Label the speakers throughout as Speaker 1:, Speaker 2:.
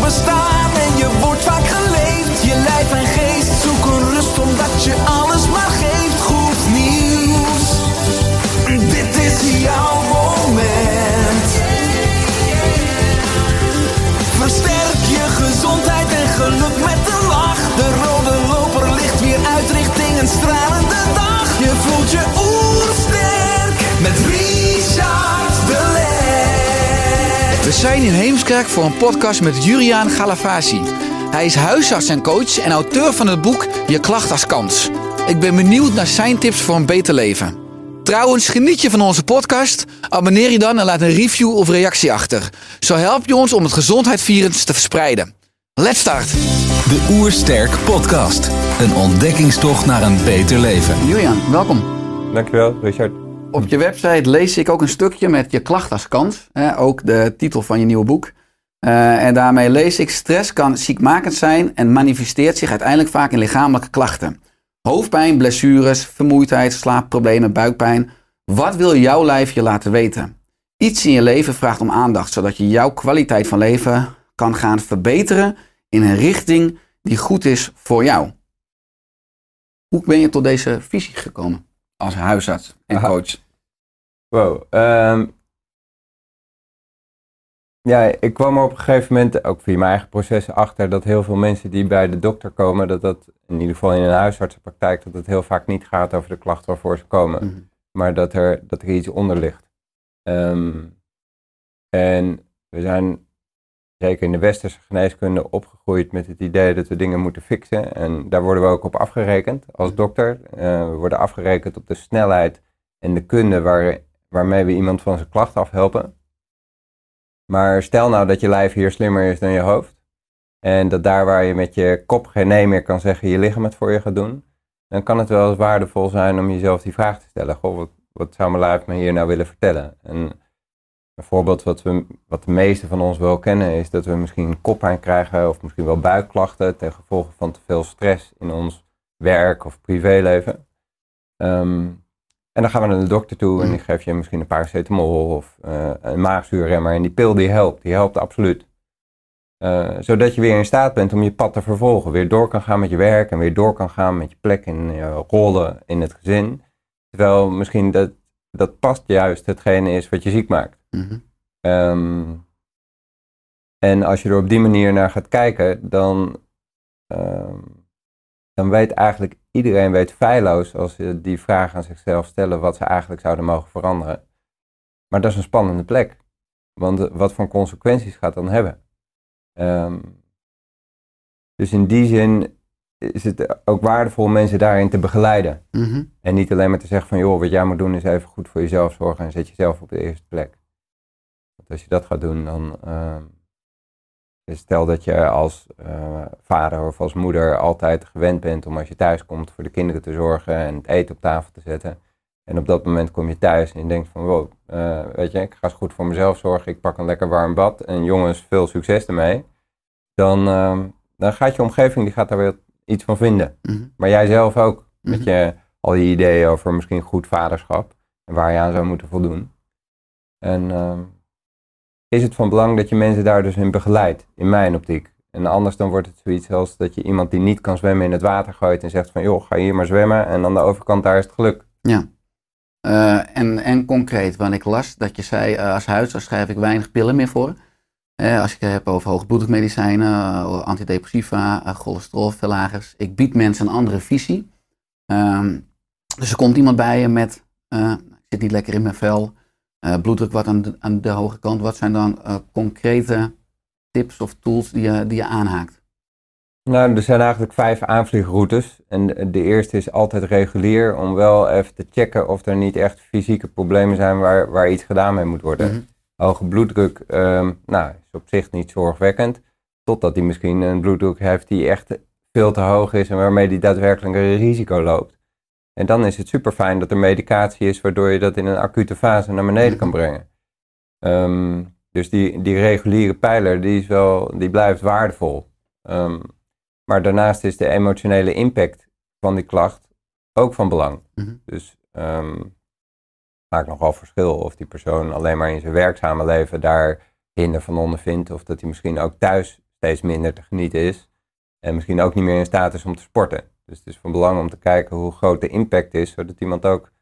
Speaker 1: Bestaan en je wordt vaak geleefd. Je lijf en geest zoeken rust omdat je alles maar geeft. Goed nieuws, dit is jouw moment. Versterk je gezondheid en geluk met een lach. De rode loper ligt weer uit richting een stralende dag. Je voelt je
Speaker 2: We zijn in Heemskerk voor een podcast met Juriaan Galavasi. Hij is huisarts en coach en auteur van het boek Je klacht als kans. Ik ben benieuwd naar zijn tips voor een beter leven. Trouwens, geniet je van onze podcast? Abonneer je dan en laat een review of reactie achter. Zo help je ons om het gezondheidsvirus te verspreiden. Let's start!
Speaker 3: De Oersterk Podcast. Een ontdekkingstocht naar een beter leven.
Speaker 2: Juriaan, welkom.
Speaker 4: Dankjewel, Richard.
Speaker 2: Op je website lees ik ook een stukje met je klacht als kans. Hè, ook de titel van je nieuwe boek. Eh, en daarmee lees ik: stress kan ziekmakend zijn en manifesteert zich uiteindelijk vaak in lichamelijke klachten. Hoofdpijn, blessures, vermoeidheid, slaapproblemen, buikpijn. Wat wil jouw lijf je laten weten? Iets in je leven vraagt om aandacht, zodat je jouw kwaliteit van leven kan gaan verbeteren in een richting die goed is voor jou. Hoe ben je tot deze visie gekomen als huisarts en
Speaker 4: Aha.
Speaker 2: coach?
Speaker 4: Wow. ehm, ja, ik kwam er op een gegeven moment, ook via mijn eigen processen, achter dat heel veel mensen die bij de dokter komen, dat dat in ieder geval in een huisartsenpraktijk, dat het heel vaak niet gaat over de klacht waarvoor ze komen.
Speaker 2: Mhm.
Speaker 4: maar dat er, dat er iets onder ligt. Ehm, en we zijn zeker in de westerse geneeskunde opgegroeid met het idee dat we dingen moeten fixen. En daar worden we ook op afgerekend als dokter. Eh, we worden afgerekend op de snelheid en de kunde waar, waarmee we iemand van zijn klacht afhelpen. Maar stel nou dat je lijf hier slimmer is dan je hoofd. En dat daar waar je met je kop geen nee meer kan zeggen, je lichaam het voor je gaat doen dan kan het wel eens waardevol zijn om jezelf die vraag te stellen. Goh, wat, wat zou mijn lijf me hier nou willen vertellen? En een voorbeeld wat, we, wat de meeste van ons wel kennen is dat we misschien koppijn krijgen of misschien wel buikklachten ten gevolge van te veel stress in ons werk of privéleven. Ehm, en dan gaan we naar de dokter toe en die geeft je misschien een paracetamol of eh, een maagzuurremmer. En die pil die helpt, die helpt absoluut. Eh, zodat je weer in staat bent om je pad te vervolgen. Weer door kan gaan met je werk en weer door kan gaan met je plek en je rollen in het gezin. Terwijl misschien dat, dat past juist hetgene is wat je ziek maakt.
Speaker 2: Mhm.
Speaker 4: Ehm, en als je er op die manier naar gaat kijken, dan, ehm, dan weet eigenlijk iedereen weet feilloos als ze die vraag aan zichzelf stellen wat ze eigenlijk zouden mogen veranderen. Maar dat is een spannende plek. Want eh, wat voor consequenties gaat dat dan hebben? Ehm, dus in die zin is het ook waardevol om mensen daarin te begeleiden.
Speaker 2: Mhm.
Speaker 4: En niet alleen maar te zeggen van joh, wat jij moet doen is even goed voor jezelf zorgen en zet jezelf op de eerste plek. Want als je dat gaat doen, dan ehm, stel dat je als eh, vader of als moeder altijd gewend bent om als je thuis komt voor de kinderen te zorgen en het eten op tafel te zetten. En op dat moment kom je thuis en je denkt van wow, eh, weet je, ik ga eens goed voor mezelf zorgen, ik pak een lekker warm bad en jongens, veel succes ermee. Dan, ehm, dan gaat je omgeving, die gaat daar weer iets van vinden.
Speaker 2: Mhm.
Speaker 4: Maar jij zelf ook, met
Speaker 2: Mhm.
Speaker 4: je, al je ideeën over misschien goed vaderschap en waar je aan zou moeten voldoen. En ehm, is het van belang dat je mensen daar dus in begeleidt, in mijn optiek. En anders dan wordt het zoiets als dat je iemand die niet kan zwemmen in het water gooit en zegt van joh, ga hier maar zwemmen en aan de overkant daar is het geluk.
Speaker 2: Ja. Eh, en, en concreet, want ik las dat je zei, eh, als huisarts schrijf ik weinig pillen meer voor. Eh, als ik het heb over hoogblooddrukmedicijnen, uh, antidepressiva, uh, cholesterolverlagers. Ik bied mensen een andere visie. Ehm, dus er komt iemand bij je met, ik zit niet lekker in mijn vel, eh, bloeddruk wat aan de, aan de hoge kant. Wat zijn dan eh, concrete tips of tools die je, die je aanhaakt?
Speaker 4: Nou, er zijn eigenlijk vijf aanvliegroutes. En de, eerste is altijd regulier om wel even te checken of er niet echt fysieke problemen zijn waar, waar iets gedaan mee moet worden.
Speaker 2: Mhm.
Speaker 4: Hoge bloeddruk, ehm, nou, is op zich niet zorgwekkend. Totdat hij misschien een bloeddruk heeft die echt veel te hoog is en waarmee hij daadwerkelijk een risico loopt. En dan is het super fijn dat er medicatie is waardoor je dat in een acute fase naar beneden kan brengen. Ehm, dus die, die reguliere pijler die is wel, die blijft waardevol. Ehm, maar daarnaast is de emotionele impact van die klacht ook van belang.
Speaker 2: Mhm.
Speaker 4: Dus ehm maakt nogal verschil of die persoon alleen maar in zijn werkzame leven daar hinder van ondervindt. Of dat hij misschien ook thuis steeds minder te genieten is. En misschien ook niet meer in staat is om te sporten. Dus het is van belang om te kijken hoe groot de impact is. Zodat iemand ook,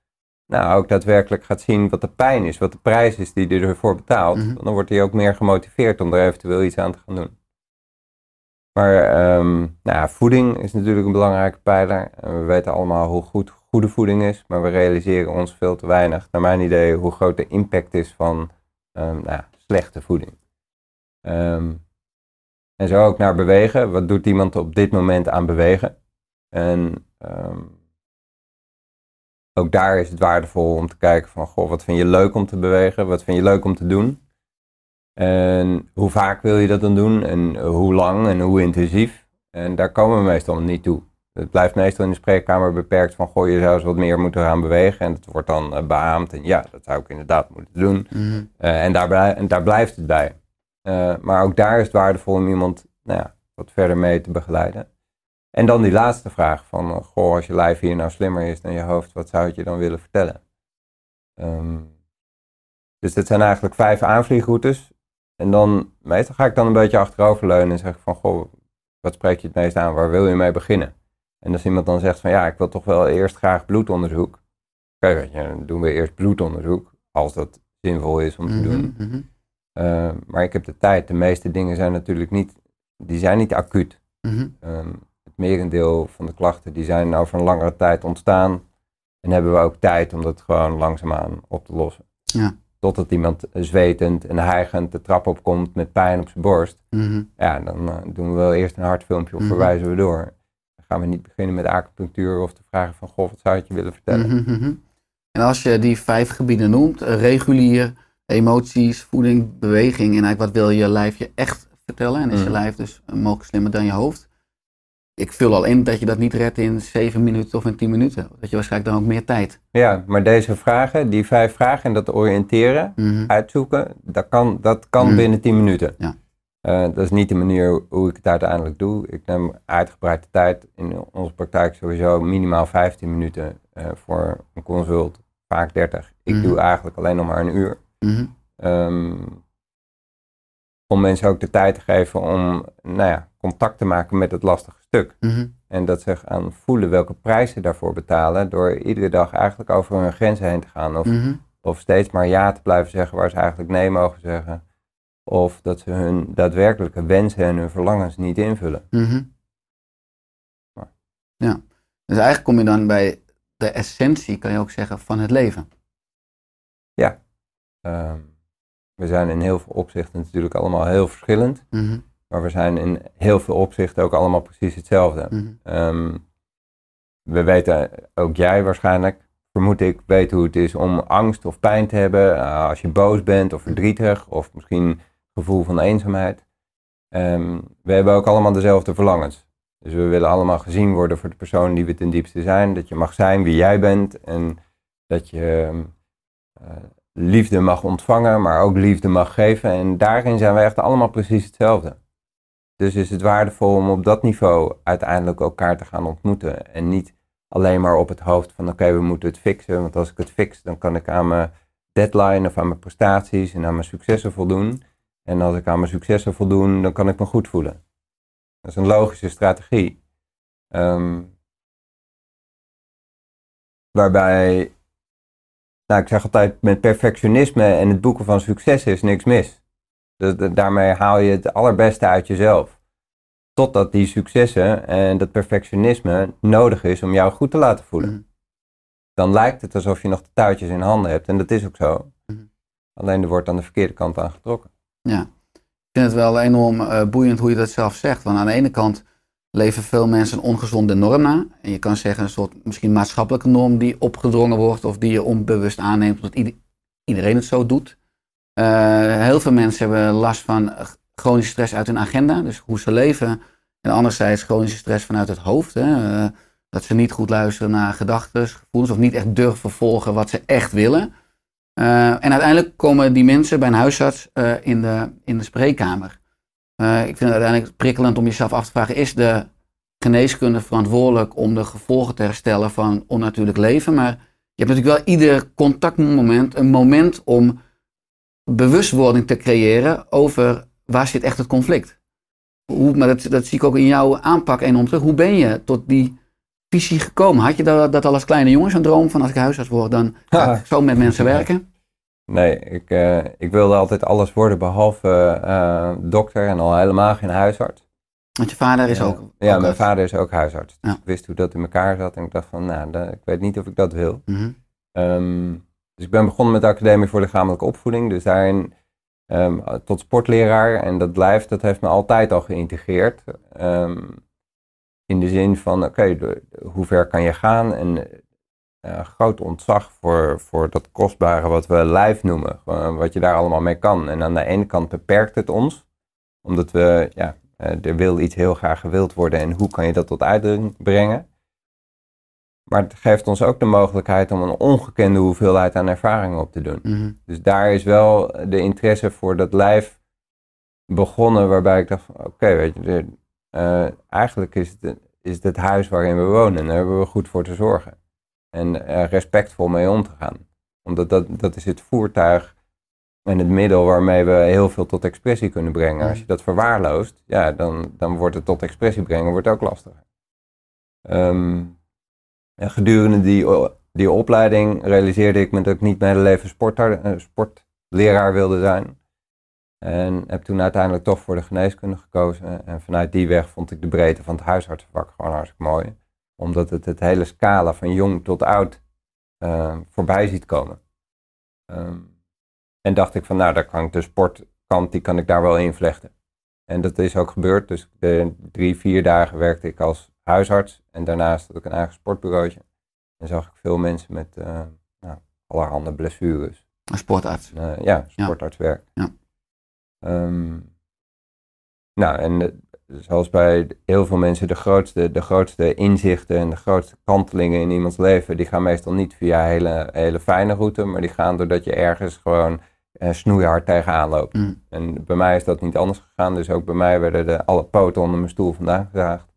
Speaker 4: nou, ook daadwerkelijk gaat zien wat de pijn is. Wat de prijs is die hij ervoor betaalt.
Speaker 2: Mhm.
Speaker 4: Dan wordt hij ook meer gemotiveerd om er eventueel iets aan te gaan doen. Maar ehm, nou, ja, voeding is natuurlijk een belangrijke pijler. En we weten allemaal hoe goed goede voeding is, maar we realiseren ons veel te weinig, naar mijn idee, hoe groot de impact is van ehm, nou, slechte voeding. Ehm, en zo ook naar bewegen. Wat doet iemand op dit moment aan bewegen? En ehm, ook daar is het waardevol om te kijken van, goh, wat vind je leuk om te bewegen? Wat vind je leuk om te doen? En hoe vaak wil je dat dan doen? En hoe lang en hoe intensief? En daar komen we meestal niet toe. Het blijft meestal in de spreekkamer beperkt van, goh, je zou eens wat meer moeten gaan bewegen. En het wordt dan eh, beaamd. En ja, dat zou ik inderdaad moeten doen.
Speaker 2: Mhm.
Speaker 4: Eh, en, daar en daar blijft het bij. Eh, maar ook daar is het waardevol om iemand nou ja, wat verder mee te begeleiden. En dan die laatste vraag van, eh, goh, als je lijf hier nou slimmer is dan je hoofd, wat zou het je dan willen vertellen? Ehm, dus dit zijn eigenlijk vijf aanvliegroutes. En dan, meestal ga ik dan een beetje achteroverleunen en zeg ik van, goh, wat spreek je het meest aan? Waar wil je mee beginnen? En als iemand dan zegt van, ja, ik wil toch wel eerst graag bloedonderzoek. Oké, weet je, dan doen we eerst bloedonderzoek, als dat zinvol is om te doen.
Speaker 2: Mhm, mhm,
Speaker 4: Uh, maar ik heb de tijd. De meeste dingen zijn natuurlijk niet, die zijn niet acuut.
Speaker 2: mhm.
Speaker 4: Um, het merendeel van de klachten die zijn over een langere tijd ontstaan. En hebben we ook tijd om dat gewoon langzaamaan op te lossen.
Speaker 2: Ja.
Speaker 4: Totdat iemand zwetend en hijgend de trap opkomt met pijn op zijn borst.
Speaker 2: Mhm.
Speaker 4: Ja, dan eh, doen we wel eerst een hartfilmpje of
Speaker 2: Mhm.
Speaker 4: verwijzen we door. Dan gaan we niet beginnen met acupunctuur of te vragen van, goh, wat zou je willen vertellen?
Speaker 2: Mhm. En als je die vijf gebieden noemt, eh, regulier, emoties, voeding, beweging en eigenlijk wat wil je lijf je echt vertellen en is je lijf dus eh, mogelijk slimmer dan je hoofd. Ik vul al in dat je dat niet redt in zeven minuten of in tien minuten. Dat je waarschijnlijk dan ook meer tijd.
Speaker 4: Ja, maar deze vragen, die vijf vragen en dat oriënteren,
Speaker 2: Mhm.
Speaker 4: uitzoeken, dat kan, dat kan
Speaker 2: Mm.
Speaker 4: binnen 10 minuten.
Speaker 2: Ja.
Speaker 4: Eh, dat is niet de manier hoe ik het uiteindelijk doe. Ik neem uitgebreid de tijd in onze praktijk sowieso minimaal 15 minuten eh, voor een consult, vaak 30. Ik
Speaker 2: Mhm.
Speaker 4: doe eigenlijk alleen nog maar een uur.
Speaker 2: Mhm.
Speaker 4: Ehm, om mensen ook de tijd te geven om nou ja, contact te maken met het lastige stuk.
Speaker 2: Mhm.
Speaker 4: En dat ze gaan voelen welke prijs ze daarvoor betalen door iedere dag eigenlijk over hun grenzen heen te gaan. Of
Speaker 2: Mhm.
Speaker 4: of steeds maar ja te blijven zeggen waar ze eigenlijk nee mogen zeggen. Of dat ze hun daadwerkelijke wensen en hun verlangens niet invullen.
Speaker 2: Mhm.
Speaker 4: Maar-
Speaker 2: Ja. Dus eigenlijk kom je dan bij de essentie, kan je ook zeggen, van het leven.
Speaker 4: Ehm, we zijn in heel veel opzichten natuurlijk allemaal heel verschillend. Maar we zijn in heel veel opzichten ook allemaal precies hetzelfde.
Speaker 2: Mhm.
Speaker 4: Ehm, we weten, ook jij waarschijnlijk, vermoed ik, weet hoe het is om angst of pijn te hebben. eh, als je boos bent of verdrietig of misschien gevoel van eenzaamheid. Ehm, we hebben ook allemaal dezelfde verlangens. Dus we willen allemaal gezien worden voor de persoon die we ten diepste zijn. Dat je mag zijn wie jij bent en dat je ehm, eh, liefde mag ontvangen, maar ook liefde mag geven. En daarin zijn we echt allemaal precies hetzelfde. Dus is het waardevol om op dat niveau uiteindelijk elkaar te gaan ontmoeten. En niet alleen maar op het hoofd van oké, we moeten het fixen. Want als ik het fix, dan kan ik aan mijn deadline of aan mijn prestaties en aan mijn successen voldoen. En als ik aan mijn successen voldoen, dan kan ik me goed voelen. Dat is een logische strategie. Ehm, waarbij, nou ik zeg altijd, met perfectionisme en het boeken van successen is niks mis. Dus da- daarmee haal je het allerbeste uit jezelf. Totdat die successen en dat perfectionisme nodig is om jou goed te laten voelen.
Speaker 2: Mhm.
Speaker 4: Dan lijkt het alsof je nog de touwtjes in handen hebt. En dat is ook zo.
Speaker 2: Mhm.
Speaker 4: Alleen er wordt aan de verkeerde kant aan getrokken.
Speaker 2: Ja. Ik vind het wel enorm eh, boeiend hoe je dat zelf zegt. Want aan de ene kant leven veel mensen een ongezonde norm na. En je kan zeggen een soort misschien maatschappelijke norm die opgedrongen wordt of die je onbewust aanneemt omdat ieder- iedereen het zo doet. Eh, heel veel mensen hebben last van chronische stress uit hun agenda, dus hoe ze leven. En anderzijds chronische stress vanuit het hoofd. Hè, eh, dat ze niet goed luisteren naar gedachten, gevoelens of niet echt durven volgen wat ze echt willen. Eh, en uiteindelijk komen die mensen bij een huisarts in, de, in de spreekkamer. Ik vind het uiteindelijk prikkelend om jezelf af te vragen: is de geneeskunde verantwoordelijk om de gevolgen te herstellen van onnatuurlijk leven? Maar je hebt natuurlijk wel ieder contactmoment een moment om bewustwording te creëren over waar zit echt het conflict. Hoe, maar dat, dat zie ik ook in jouw aanpak en om terug. Hoe ben je tot die visie gekomen? Had je dat, dat al als kleine jongen, zo'n droom van als ik huisarts word, dan ga ik zo met mensen werken?
Speaker 4: Nee, ik, eh, ik wilde altijd alles worden behalve eh, dokter en al helemaal geen huisarts.
Speaker 2: Want je vader is
Speaker 4: Ja.
Speaker 2: ook.
Speaker 4: Ja,
Speaker 2: ook
Speaker 4: mijn vader is ook huisarts. Dus
Speaker 2: Ja.
Speaker 4: ik wist hoe dat in elkaar zat en ik dacht van, nou, ik weet niet of ik dat wil.
Speaker 2: Mhm.
Speaker 4: Ehm, dus ik ben begonnen met de Academie voor Lichamelijke Opvoeding. Dus daarin ehm, tot sportleraar. En dat blijft, dat heeft me altijd al geïntegreerd. Ehm, in de zin van, oké, hoe ver kan je gaan? En eh, groot ontzag voor, voor dat kostbare wat we lijf noemen. Wat je daar allemaal mee kan. En aan de ene kant beperkt het ons. Omdat we, ja, eh, er wil iets heel graag gewild worden. En hoe kan je dat tot uitdrukking brengen? Maar het geeft ons ook de mogelijkheid om een ongekende hoeveelheid aan ervaringen op te doen.
Speaker 2: Mhm.
Speaker 4: Dus daar is wel de interesse voor dat lijf begonnen, waarbij ik dacht van oké, weet je, de- eh, eigenlijk is het, is het huis waarin we wonen en daar hebben we goed voor te zorgen. En respectvol mee om te gaan. Omdat dat, dat is het voertuig en het middel waarmee we heel veel tot expressie kunnen brengen. Als je dat verwaarloost, ja, dan, dan wordt het tot expressie brengen wordt ook lastiger. Ehm, en gedurende die, die opleiding realiseerde ik me dat ik niet mijn hele leven eh, sportleraar wilde zijn. En heb toen uiteindelijk toch voor de geneeskunde gekozen. En vanuit die weg vond ik de breedte van het huisartsenvak gewoon hartstikke mooi. Omdat het het hele scala van jong tot oud eh, voorbij ziet komen. Ehm, en dacht ik van nou, daar kan ik de sportkant, die kan ik daar wel invlechten. En dat is ook gebeurd. Dus de drie, vier dagen werkte ik als huisarts. En daarnaast had ik een eigen sportbureautje. En zag ik veel mensen met eh nou, allerhande blessures.
Speaker 2: Een sportarts.
Speaker 4: Eh, ja, sportartswerk.
Speaker 2: Ja.
Speaker 4: Ehm, nou, en eh, zoals bij heel veel mensen, de grootste, de grootste inzichten en de grootste kantelingen in iemands leven, die gaan meestal niet via een hele, hele fijne route, maar die gaan doordat je ergens gewoon eh, snoeihard tegenaan loopt.
Speaker 2: Mm.
Speaker 4: En bij mij is dat niet anders gegaan, dus ook bij mij werden de, alle poten onder mijn stoel vandaan gezaagd.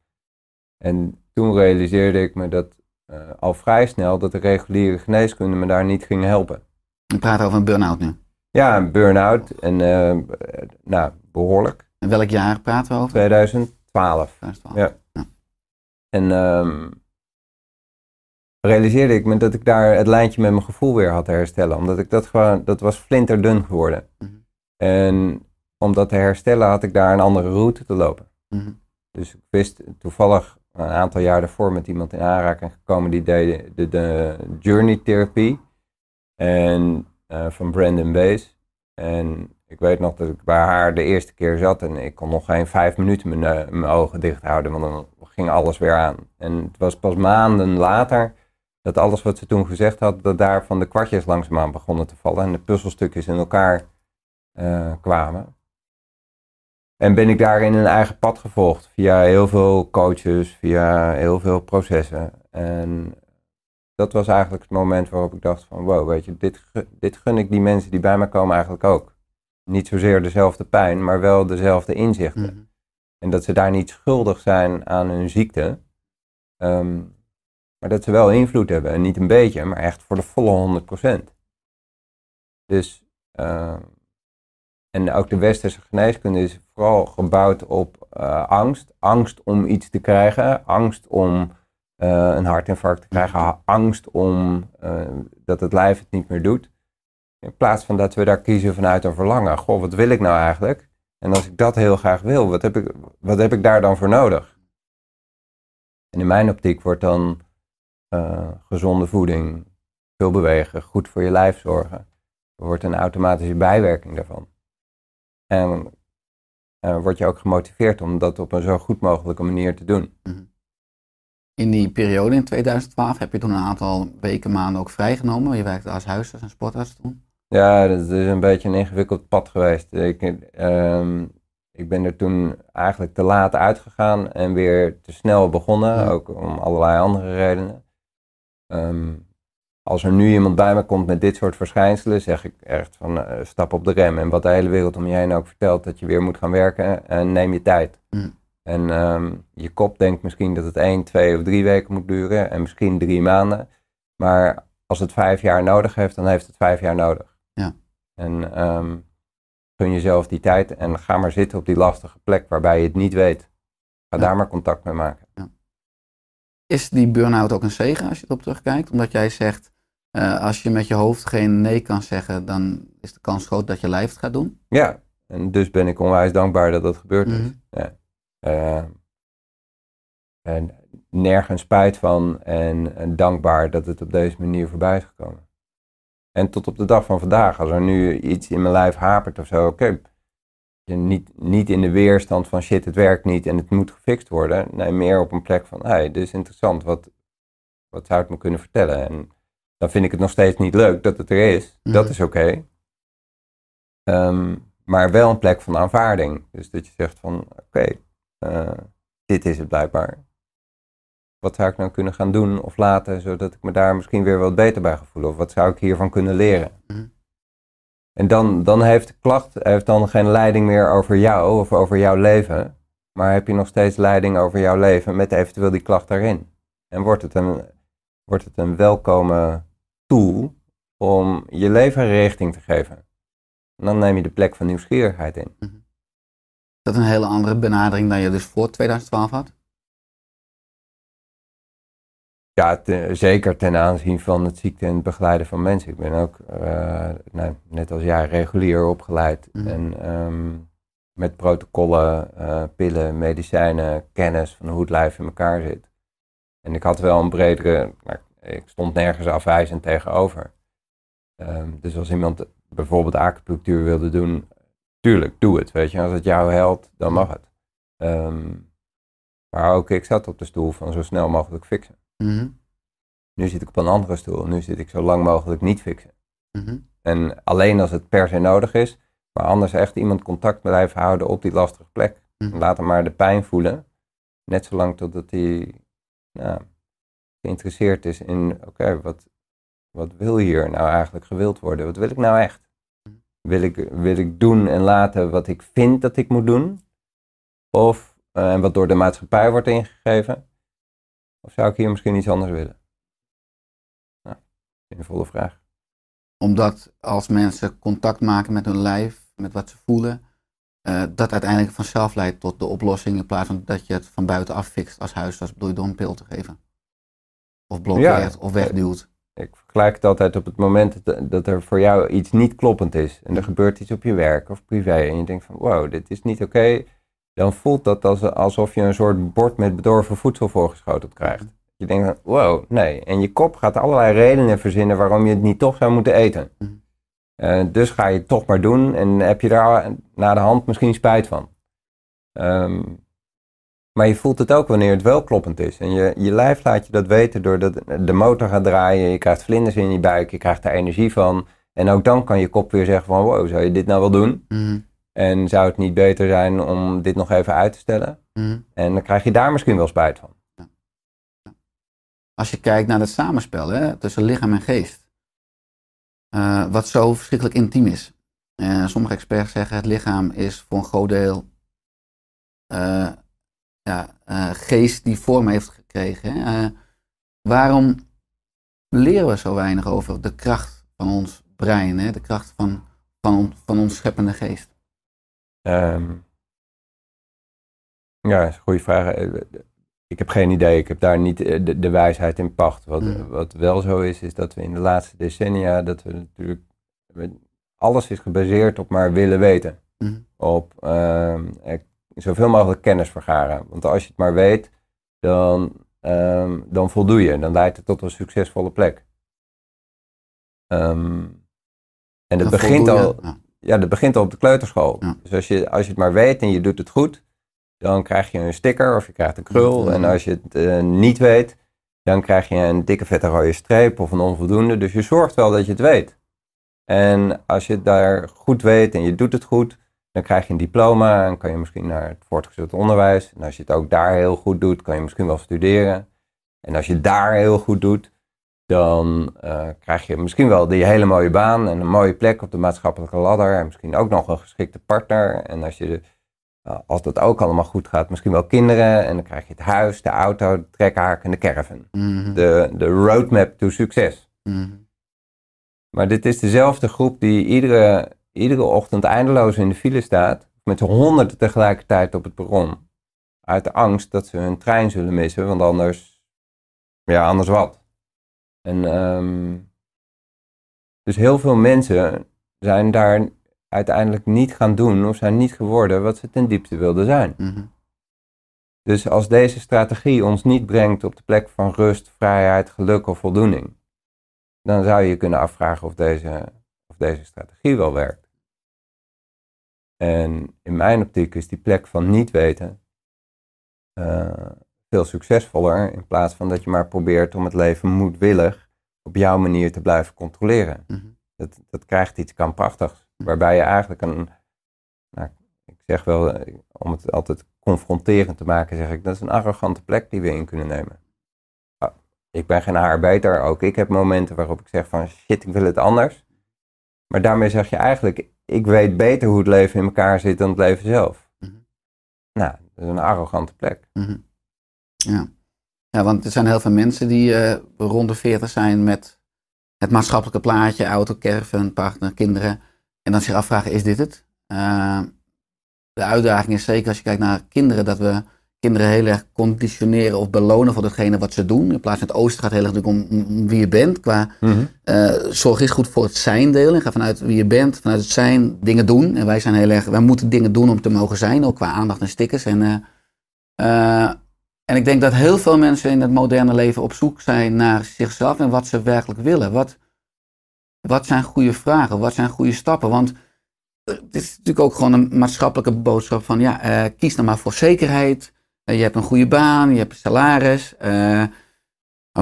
Speaker 4: En toen realiseerde ik me dat eh, al vrij snel dat de reguliere geneeskunde me daar niet ging helpen.
Speaker 2: We praten over een burn-out nu.
Speaker 4: Ja, een burn-out en eh, nou, behoorlijk.
Speaker 2: In welk jaar praten we over?
Speaker 4: 2012.
Speaker 2: 2012.
Speaker 4: Ja. En ehm, realiseerde ik me dat ik daar het lijntje met mijn gevoel weer had te herstellen. Omdat ik dat gewoon, dat was flinterdun geworden.
Speaker 2: Mhm.
Speaker 4: En om dat te herstellen had ik daar een andere route te lopen.
Speaker 2: Mhm.
Speaker 4: Dus ik wist toevallig een aantal jaar daarvoor met iemand in aanraking gekomen die deed de, de journey therapie. En eh, van Brandon Bays. En ik weet nog dat ik bij haar de eerste keer zat en ik kon nog geen vijf minuten mijn, eh, mijn ogen dicht houden, want dan ging alles weer aan. En het was pas maanden later dat alles wat ze toen gezegd had, dat daar van de kwartjes langzaamaan begonnen te vallen en de puzzelstukjes in elkaar eh, kwamen. En ben ik daarin een eigen pad gevolgd via heel veel coaches, via heel veel processen. En dat was eigenlijk het moment waarop ik dacht van wow, weet je, dit, dit gun ik die mensen die bij mij komen eigenlijk ook. Niet zozeer dezelfde pijn, maar wel dezelfde inzichten.
Speaker 2: Mhm.
Speaker 4: En dat ze daar niet schuldig zijn aan hun ziekte. Ehm, maar dat ze wel invloed hebben. En niet een beetje, maar echt voor de volle 100%. Dus, ehm, en ook de westerse geneeskunde is vooral gebouwd op eh, angst. Angst om iets te krijgen. Angst om eh, een hartinfarct te krijgen. Angst om eh, dat het lijf het niet meer doet. In plaats van dat we daar kiezen vanuit een verlangen. Goh, wat wil ik nou eigenlijk? En als ik dat heel graag wil, wat heb ik, wat heb ik daar dan voor nodig? En in mijn optiek wordt dan gezonde voeding, veel bewegen, goed voor je lijf zorgen, wordt een automatische bijwerking daarvan. En eh, word je ook gemotiveerd om dat op een zo goed mogelijke manier te doen.
Speaker 2: In die periode in 2012 heb je toen een aantal weken, maanden ook vrijgenomen. Je werkte als huisarts en sportarts toen.
Speaker 4: Ja, dat is een beetje een ingewikkeld pad geweest. Ik, ehm, ik ben er toen eigenlijk te laat uitgegaan en weer te snel begonnen,
Speaker 2: Ja.
Speaker 4: ook om allerlei andere redenen. Ehm, als er nu iemand bij me komt met dit soort verschijnselen, zeg ik echt van eh, stap op de rem. En wat de hele wereld om je heen ook vertelt, dat je weer moet gaan werken, en neem je tijd.
Speaker 2: Mm.
Speaker 4: En ehm, je kop denkt misschien dat het één, twee of drie weken moet duren en misschien drie maanden. Maar als het vijf jaar nodig heeft, dan heeft het vijf jaar nodig.
Speaker 2: Ja.
Speaker 4: En ehm, gun jezelf die tijd en ga maar zitten op die lastige plek waarbij je het niet weet. Ga
Speaker 2: Ja.
Speaker 4: daar maar contact mee maken.
Speaker 2: Is die burn-out ook een zegen als je erop terugkijkt? Omdat jij zegt, eh, als je met je hoofd geen nee kan zeggen, dan is de kans groot dat je lijf het gaat doen.
Speaker 4: Ja, en dus ben ik onwijs dankbaar dat dat gebeurd is.
Speaker 2: Mhm.
Speaker 4: Ja. Eh, en nergens spijt van en, en dankbaar dat het op deze manier voorbij is gekomen. En tot op de dag van vandaag, als er nu iets in mijn lijf hapert of zo, oké, niet, niet in de weerstand van shit, het werkt niet en het moet gefixt worden. Nee, meer op een plek van, hé, hey, dit is interessant, wat, wat zou het me kunnen vertellen? En dan vind ik het nog steeds niet leuk dat het er is. Dat
Speaker 2: Mhm.
Speaker 4: is oké. Ehm, maar wel een plek van aanvaarding. Dus dat je zegt van, oké, eh, dit is het blijkbaar. Wat zou ik nou kunnen gaan doen of laten, zodat ik me daar misschien weer wat beter bij ga voelen? Of wat zou ik hiervan kunnen leren?
Speaker 2: Mhm.
Speaker 4: En dan, dan heeft de klacht heeft dan geen leiding meer over jou of over jouw leven. Maar heb je nog steeds leiding over jouw leven met eventueel die klacht daarin. En wordt het een, wordt het een welkome tool om je leven een richting te geven. En dan neem je de plek van nieuwsgierigheid in.
Speaker 2: Is dat een hele andere benadering dan je dus voor 2012 had?
Speaker 4: Ja, te- zeker ten aanzien van het ziekte en het begeleiden van mensen. Ik ben ook, eh, nou, net als jij, regulier opgeleid.
Speaker 2: Mhm.
Speaker 4: En ehm, met protocollen, eh, pillen, medicijnen, kennis van hoe het lijf in elkaar zit. En ik had wel een bredere, nou, ik stond nergens afwijzend tegenover. Ehm, dus als iemand bijvoorbeeld acupunctuur wilde doen, tuurlijk, doe het. Weet je, als het jou helpt, dan mag het. Ehm, maar ook ik zat op de stoel van zo snel mogelijk fixen.
Speaker 2: Mhm.
Speaker 4: Nu zit ik op een andere stoel. Nu zit ik zo lang mogelijk niet fixen.
Speaker 2: Mhm.
Speaker 4: En alleen als het per se nodig is. Maar anders echt iemand contact blijven houden op die lastige plek.
Speaker 2: Mhm.
Speaker 4: Laat hem maar de pijn voelen. Net zolang totdat hij nou, geïnteresseerd is in, oké, wat, wat wil hier nou eigenlijk gewild worden? Wat wil ik nou echt? Wil ik, wil ik doen en laten wat ik vind dat ik moet doen? Of, eh, en wat door de maatschappij wordt ingegeven? Of zou ik hier misschien iets anders willen? Nou, zinvolle vraag.
Speaker 2: Omdat als mensen contact maken met hun lijf, met wat ze voelen, eh, dat uiteindelijk vanzelf leidt tot de oplossing in plaats van dat je het van buitenaf fixt als huisarts, bedoel je door een pil te geven. Of blokkeert of wegduwt.
Speaker 4: Ik vergelijk het altijd op het moment dat, dat er voor jou iets niet kloppend is. En er gebeurt iets op je werk of privé. En je denkt van wow, dit is niet oké. dan voelt dat als, alsof je een soort bord met bedorven voedsel voorgeschoteld krijgt. Je denkt van wow, nee. En je kop gaat allerlei redenen verzinnen waarom je het niet toch zou moeten eten.
Speaker 2: Mhm.
Speaker 4: Eh, dus ga je het toch maar doen en heb je daar na de hand misschien spijt van. Ehm, maar je voelt het ook wanneer het wel kloppend is. En je, je lijf laat je dat weten doordat de motor gaat draaien. Je krijgt vlinders in je buik, je krijgt er energie van. En ook dan kan je kop weer zeggen van wow, zou je dit nou wel doen?
Speaker 2: Mhm.
Speaker 4: En zou het niet beter zijn om dit nog even uit te stellen?
Speaker 2: Mhm.
Speaker 4: En dan krijg je daar misschien wel spijt van.
Speaker 2: Als je kijkt naar het samenspel hè, tussen lichaam en geest, eh, wat zo verschrikkelijk intiem is. Eh, sommige experts zeggen het lichaam is voor een groot deel eh, ja, eh, geest die vorm heeft gekregen. Hè. Eh, waarom leren we zo weinig over de kracht van ons brein, hè, de kracht van, van, on- van ons scheppende geest?
Speaker 4: Ehm, ja, dat is een goede vraag. Eh, Ik heb geen idee. Ik heb daar niet de, de wijsheid in pacht. Wat,
Speaker 2: Mhm.
Speaker 4: wat wel zo is, is dat we in de laatste decennia, dat we natuurlijk, alles is gebaseerd op maar willen weten.
Speaker 2: Mhm.
Speaker 4: Op eh, zoveel mogelijk kennis vergaren. Want als je het maar weet, dan, ehm, dan voldoe je. Dan leidt het tot een succesvolle plek. Ehm, en het
Speaker 2: Dan
Speaker 4: begint al,
Speaker 2: ja.
Speaker 4: ja, dat begint al op de kleuterschool.
Speaker 2: Ja.
Speaker 4: Dus als je, als je het maar weet en je doet het goed, dan krijg je een sticker of je krijgt een krul. En als je het eh, niet weet, dan krijg je een dikke vette rode streep of een onvoldoende. Dus je zorgt wel dat je het weet. En als je het daar goed weet en je doet het goed, dan krijg je een diploma en kan je misschien naar het voortgezet onderwijs. En als je het ook daar heel goed doet, kan je misschien wel studeren. En als je daar heel goed doet, dan eh, krijg je misschien wel die hele mooie baan en een mooie plek op de maatschappelijke ladder. En misschien ook nog een geschikte partner. En als, je, uh, als dat ook allemaal goed gaat, misschien wel kinderen. En dan krijg je het huis, de auto, de trekhaak en de caravan.
Speaker 2: Mhm.
Speaker 4: De, de roadmap to succes.
Speaker 2: Mhm.
Speaker 4: Maar dit is dezelfde groep die iedere, iedere ochtend eindeloos in de file staat. Met honderden tegelijkertijd op het perron. Uit de angst dat ze hun trein zullen missen, want anders, ja, anders wat. En ehm, dus heel veel mensen zijn daar uiteindelijk niet gaan doen of zijn niet geworden wat ze ten diepste wilden zijn.
Speaker 2: Mhm.
Speaker 4: Dus als deze strategie ons niet brengt op de plek van rust, vrijheid, geluk of voldoening, dan zou je je kunnen afvragen of deze, deze strategie wel werkt. En in mijn optiek is die plek van niet weten eh, veel succesvoller in plaats van dat je maar probeert om het leven moedwillig op jouw manier te blijven controleren.
Speaker 2: Mhm.
Speaker 4: Dat, dat krijgt iets krampachtigs, waarbij je eigenlijk een, nou, ik zeg wel, eh, om het altijd confronterend te maken, zeg ik, dat is een arrogante plek die we in kunnen nemen. Ah, Ik ben geen haar beter, ook ik heb momenten waarop ik zeg van shit, ik wil het anders. Maar daarmee zeg je eigenlijk, ik weet beter hoe het leven in elkaar zit dan het leven zelf.
Speaker 2: Mhm.
Speaker 4: Nou, dat is een arrogante plek.
Speaker 2: Mhm. Ja. ja, want er zijn heel veel mensen die eh, rond de 40 zijn met het maatschappelijke plaatje, auto, caravan, partner, kinderen. En dan zich afvragen, is dit het? Eh, de uitdaging is zeker als je kijkt naar kinderen, dat we kinderen heel erg conditioneren of belonen voor datgene wat ze doen. In plaats van het oosten gaat heel erg om, om wie je bent. Qua eh, zorg is goed voor het zijn deel. En ga vanuit wie je bent, vanuit het zijn, dingen doen. En wij zijn heel erg, wij moeten dingen doen om te mogen zijn, ook qua aandacht en stickers. En, eh, eh, en ik denk dat heel veel mensen in het moderne leven op zoek zijn naar zichzelf en wat ze werkelijk willen. Wat, wat zijn goede vragen? Wat zijn goede stappen? Want het is natuurlijk ook gewoon een maatschappelijke boodschap van ja, kies dan maar voor zekerheid. Eh, je hebt een goede baan, je hebt een salaris. eh,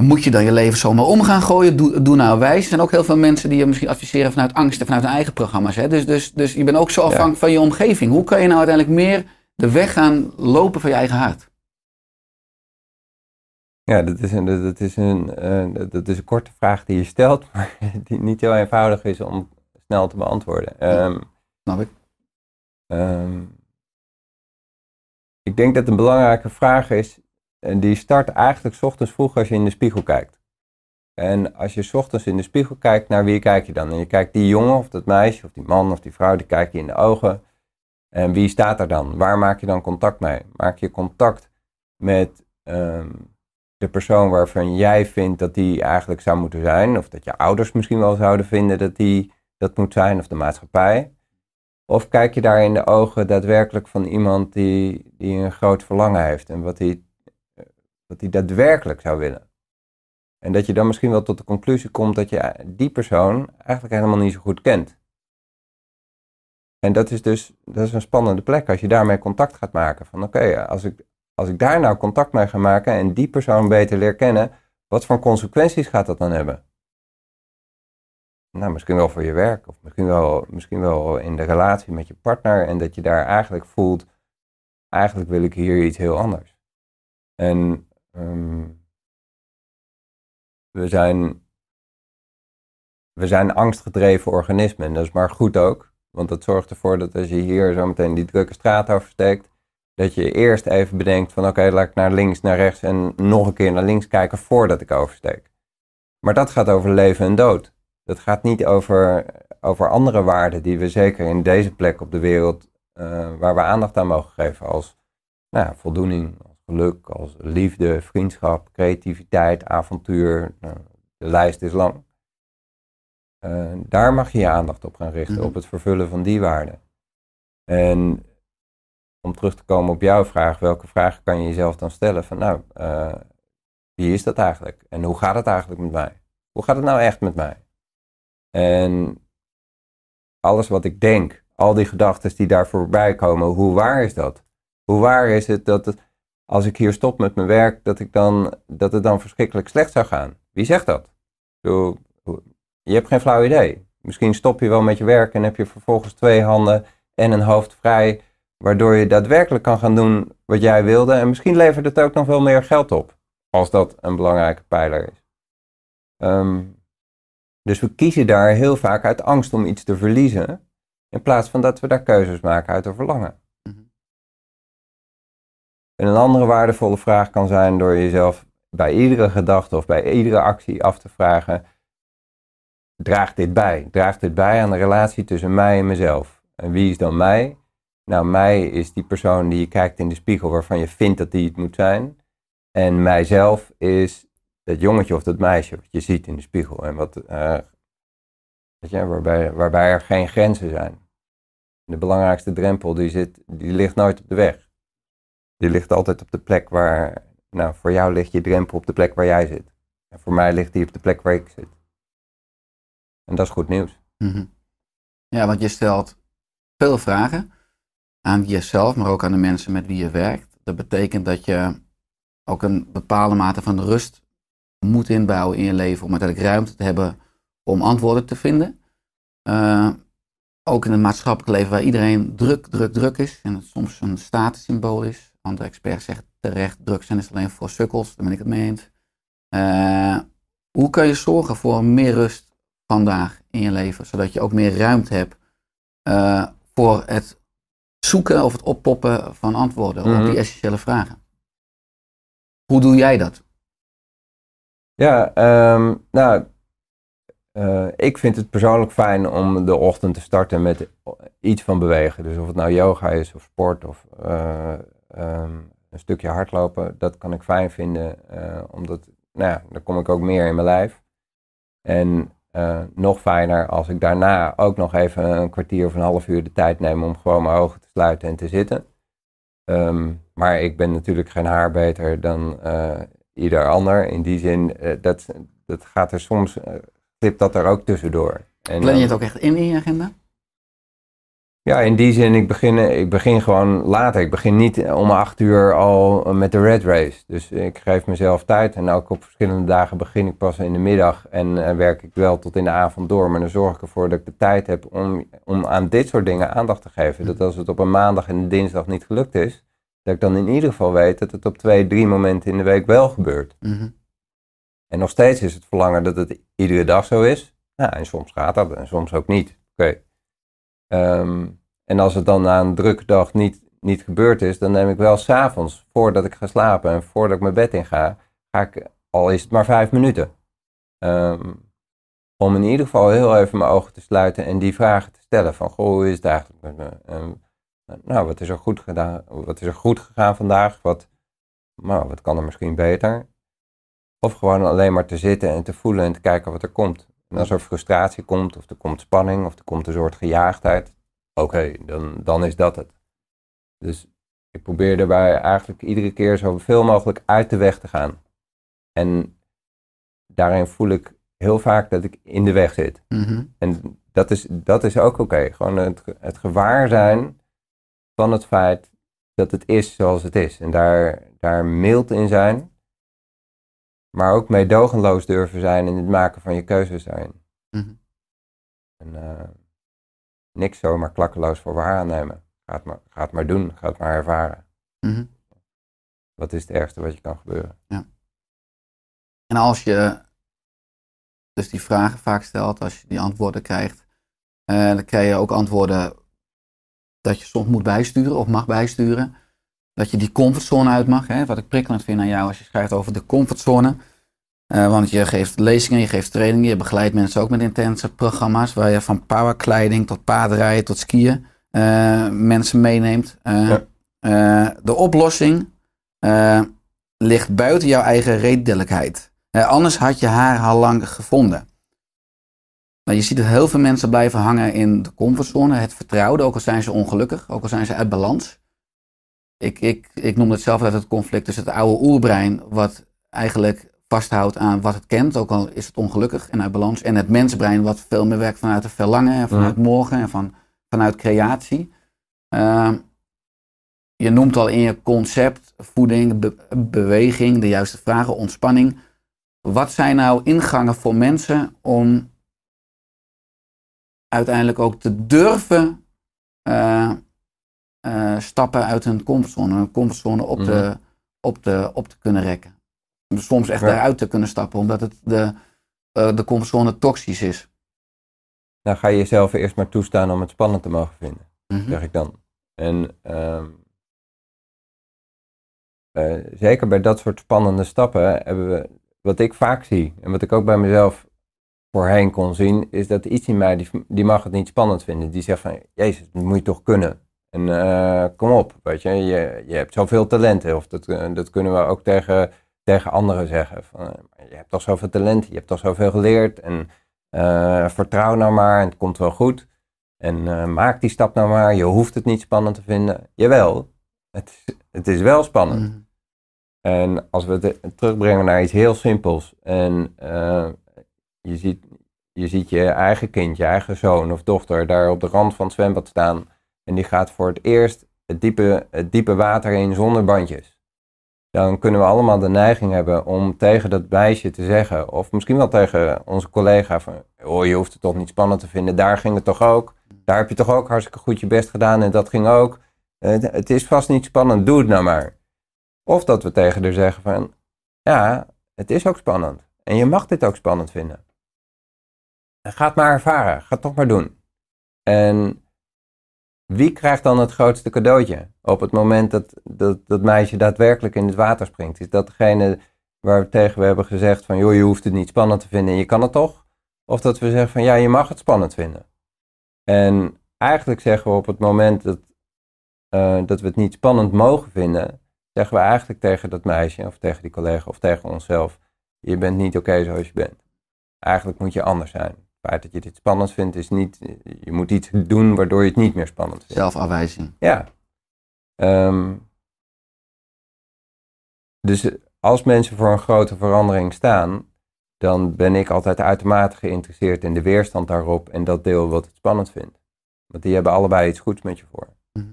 Speaker 2: moet je dan je leven zomaar om gaan gooien? Doe, doe nou wijs. Er zijn ook heel veel mensen die je misschien adviseren vanuit angst en vanuit hun eigen programma's. Hè? Dus, dus, dus je bent ook zo afhankelijk van je omgeving. Hoe kan je nou uiteindelijk meer de weg gaan lopen van je eigen hart?
Speaker 4: Ja, dat is een, dat is een, eh, dat- is een korte vraag die je stelt, maar die niet heel eenvoudig is om snel te beantwoorden. Ehm,
Speaker 2: Snap ik?
Speaker 4: ehm, ik denk dat een belangrijke vraag is, en die start eigenlijk 's ochtends vroeg als je in de spiegel kijkt. En als je 's ochtends in de spiegel kijkt, naar wie kijk je dan? En je kijkt die jongen of dat meisje of die man of die vrouw, die kijk je in de ogen. En wie staat er dan? Waar maak je dan contact mee? Maak je contact met ehm, de persoon waarvan jij vindt dat die eigenlijk zou moeten zijn, of dat je ouders misschien wel zouden vinden dat die dat moet zijn, of de maatschappij? Of kijk je daar in de ogen daadwerkelijk van iemand die, die een groot verlangen heeft en wat hij, wat hij daadwerkelijk zou willen? En dat je dan misschien wel tot de conclusie komt dat je die persoon eigenlijk helemaal niet zo goed kent. En dat is dus dat is een spannende plek als je daarmee contact gaat maken. Van oké, als, ik, als ik daar nou contact mee ga maken en die persoon beter leer kennen, wat voor consequenties gaat dat dan hebben? Nou, misschien wel voor je werk of misschien wel, misschien wel in de relatie met je partner en dat je daar eigenlijk voelt, eigenlijk wil ik hier iets heel anders. En ehm, we zijn, we zijn angstgedreven organismen en dat is maar goed ook. Want dat zorgt ervoor dat als je hier zo meteen die drukke straat oversteekt, dat je eerst even bedenkt van oké, laat ik naar links, naar rechts en nog een keer naar links kijken voordat ik oversteek. Maar dat gaat over leven en dood. Dat gaat niet over, over andere waarden die we zeker in deze plek op de wereld, eh, waar we aandacht aan mogen geven, als nou, ja, voldoening, als geluk, als liefde, vriendschap, creativiteit, avontuur. Nou, de lijst is lang. Eh, daar mag je je aandacht op gaan richten,
Speaker 2: Mhm.
Speaker 4: op het vervullen van die waarden. En om terug te komen op jouw vraag, welke vragen kan je jezelf dan stellen? Van nou, eh, wie is dat eigenlijk? En hoe gaat het eigenlijk met mij? Hoe gaat het nou echt met mij? En alles wat ik denk, al die gedachten die daar voorbij komen, hoe waar is dat? Hoe waar is het dat als ik hier stop met mijn werk, dat, ik dan, dat het dan verschrikkelijk slecht zou gaan? Wie zegt dat? Je hebt geen flauw idee. Misschien stop je wel met je werk en heb je vervolgens twee handen en een hoofd vrij, waardoor je daadwerkelijk kan gaan doen wat jij wilde. En misschien levert het ook nog wel meer geld op, als dat een belangrijke pijler is. Ehm, dus we kiezen daar heel vaak uit angst om iets te verliezen, in plaats van dat we daar keuzes maken uit een verlangen.
Speaker 2: Mhm.
Speaker 4: En een andere waardevolle vraag kan zijn door jezelf bij iedere gedachte of bij iedere actie af te vragen: draagt dit bij? Draagt dit bij aan de relatie tussen mij en mezelf? En wie is dan mij? Nou, mij is die persoon die je kijkt in de spiegel waarvan je vindt dat die het moet zijn. En mijzelf is dat jongetje of dat meisje wat je ziet in de spiegel. En wat, eh, weet je, waarbij, waarbij er geen grenzen zijn. De belangrijkste drempel die, zit, die ligt nooit op de weg. Die ligt altijd op de plek waar, nou voor jou ligt je drempel op de plek waar jij zit. En voor mij ligt die op de plek waar ik zit. En dat is goed nieuws.
Speaker 2: Mhm. Ja, want je stelt veel vragen aan jezelf, maar ook aan de mensen met wie je werkt. Dat betekent dat je ook een bepaalde mate van rust moet inbouwen in je leven om uiteindelijk ruimte te hebben om antwoorden te vinden. Uh, ook in het maatschappelijk leven waar iedereen druk, druk, druk is en het soms een statussymbool is. Andere experts zeggen terecht, druk zijn is alleen voor sukkels, daar ben ik het mee eens. Uh, hoe kan je zorgen voor meer rust vandaag in je leven, zodat je ook meer ruimte hebt uh, voor het zoeken of het oppoppen van antwoorden op
Speaker 4: Mhm.
Speaker 2: die essentiële vragen? Hoe doe jij dat?
Speaker 4: Ja, ehm, nou, eh, ik vind het persoonlijk fijn om de ochtend te starten met iets van bewegen. Dus of het nou yoga is of sport of eh, ehm, een stukje hardlopen, dat kan ik fijn vinden, eh, omdat, nou ja, dan kom ik ook meer in mijn lijf. En nog fijner als ik daarna ook nog even een kwartier of een half uur de tijd neem om gewoon mijn ogen te sluiten en te zitten. Ehm, maar ik ben natuurlijk geen haar beter dan ieder ander. In die zin, eh, dat, dat gaat er soms, eh, glipt dat er ook tussendoor. En
Speaker 2: Plan je het ook echt in in je agenda?
Speaker 4: ja, in die zin, ik begin, ik begin gewoon later. Ik begin niet om acht uur al met de red race. Dus ik geef mezelf tijd. En ook op verschillende dagen begin ik pas in de middag. En eh, werk ik wel tot in de avond door. Maar dan zorg ik ervoor dat ik de tijd heb om, om aan dit soort dingen aandacht te geven. Dat als het op een maandag en een dinsdag niet gelukt is, dat ik dan in ieder geval weet dat het op twee, drie momenten in de week wel gebeurt.
Speaker 2: Mhm.
Speaker 4: En nog steeds is het verlangen dat het iedere dag zo is. Nou, en soms gaat dat en soms ook niet. Oké. Ehm, en als het dan na een drukke dag niet, niet gebeurd is, dan neem ik wel s'avonds, voordat ik ga slapen en voordat ik mijn bed in ga, ga ik, al is het maar vijf minuten. Ehm, om in ieder geval heel even mijn ogen te sluiten en die vragen te stellen van, goh, hoe is het eigenlijk met me? Nou, wat is er goed gedaan? Wat is er goed gegaan vandaag? Wat, nou, wat kan er misschien beter? Of gewoon alleen maar te zitten en te voelen en te kijken wat er komt. En als er frustratie komt, of er komt spanning, of er komt een soort gejaagdheid, oké, dan, dan is dat het. Dus ik probeer daarbij eigenlijk iedere keer zoveel mogelijk uit de weg te gaan. En daarin voel ik heel vaak dat ik in de weg zit.
Speaker 2: Mhm.
Speaker 4: En dat is, dat is ook oké. Gewoon het, het gewaar zijn van het feit dat het is zoals het is. En daar, daar mild in zijn. Maar ook meedogenloos durven zijn in het maken van je keuzes daarin.
Speaker 2: Mhm.
Speaker 4: En eh, niks zomaar klakkeloos voor waar aannemen. Ga het maar, ga het maar doen. Ga het maar ervaren.
Speaker 2: Mhm.
Speaker 4: Wat is het ergste wat je kan gebeuren?
Speaker 2: En als je dus die vragen vaak stelt, als je die antwoorden krijgt, eh, dan krijg je ook antwoorden dat je soms moet bijsturen of mag bijsturen. Dat je die comfortzone uit mag. Hè? Wat ik prikkelend vind aan jou als je schrijft over de comfortzone. Eh, want je geeft lezingen, je geeft trainingen, je begeleidt mensen ook met intense programma's. Waar je van powerkleiding tot paardrijden tot skiën eh, mensen meeneemt. Eh,
Speaker 4: Ja.
Speaker 2: de oplossing ligt buiten jouw eigen redelijkheid. Anders had je haar al lang gevonden. Nou, je ziet dat heel veel mensen blijven hangen in de comfortzone, het vertrouwde, ook al zijn ze ongelukkig, ook al zijn ze uit balans. Ik, ik, ik noem het zelf uit het conflict tussen het oude oerbrein, wat eigenlijk vasthoudt aan wat het kent, ook al is het ongelukkig en uit balans, en het mensbrein, wat veel meer werkt vanuit het verlangen en vanuit morgen en van, vanuit creatie. Ehm, je noemt al in je concept voeding, be- beweging, de juiste vragen, ontspanning. Wat zijn nou ingangen voor mensen om uiteindelijk ook te durven eh, eh, stappen uit hun comfortzone, hun comfortzone op, te, op, te, op te kunnen rekken. Soms echt
Speaker 4: Ja.
Speaker 2: eruit te kunnen stappen, omdat het de, eh, de comfortzone toxisch is.
Speaker 4: Dan ga je jezelf eerst maar toestaan om het spannend te mogen vinden.
Speaker 2: Mhm.
Speaker 4: zeg ik dan. En ehm, eh, zeker bij dat soort spannende stappen hebben we, wat ik vaak zie en wat ik ook bij mezelf voorheen kon zien, is dat iets in mij, die, die mag het niet spannend vinden. Die zegt van, jezus, dat moet je toch kunnen. En eh, kom op, weet je, je, je hebt zoveel talenten. Of dat, eh, dat kunnen we ook tegen, tegen anderen zeggen. Van, eh, je hebt toch zoveel talenten, je hebt toch zoveel geleerd. En vertrouw nou maar en het komt wel goed. En maak die stap nou maar. Je hoeft het niet spannend te vinden. Jawel, het, is- het is wel spannend.
Speaker 2: Mhm.
Speaker 4: En als we het terugbrengen naar iets heel simpels. En je, ziet, je eigen kind, je eigen zoon of dochter daar op de rand van het zwembad staan. En die gaat voor het eerst het diepe, het diepe water in zonder bandjes. Dan kunnen we allemaal de neiging hebben om tegen dat meisje te zeggen. Of misschien wel tegen onze collega van. Oh, je hoeft het toch niet spannend te vinden. Daar ging het toch ook. Daar heb je toch ook hartstikke goed je best gedaan. En dat ging ook. Eh, het is vast niet spannend. Doe het nou maar. Of dat we tegen haar zeggen van, ja, het is ook spannend. En je mag dit ook spannend vinden. Ga het maar ervaren. Ga het toch maar doen. En wie krijgt dan het grootste cadeautje op het moment dat dat, dat meisje daadwerkelijk in het water springt? Is dat degene waar we tegen we hebben gezegd van, joh, je hoeft het niet spannend te vinden en je kan het toch? Of dat we zeggen van, ja, je mag het spannend vinden. En eigenlijk zeggen we op het moment dat, eh, dat we het niet spannend mogen vinden, zeggen we eigenlijk tegen dat meisje of tegen die collega of tegen onszelf, je bent niet oké zoals je bent. Eigenlijk moet je anders zijn. Het feit dat je dit spannend vindt is niet, je moet iets doen waardoor je het niet meer spannend vindt.
Speaker 2: Zelfafwijzing.
Speaker 4: Ja. Ehm, dus als mensen voor een grote verandering staan, dan ben ik altijd uitermate geïnteresseerd in de weerstand daarop en dat deel wat het spannend vindt. Want die hebben allebei iets goeds met je voor.
Speaker 2: Mhm.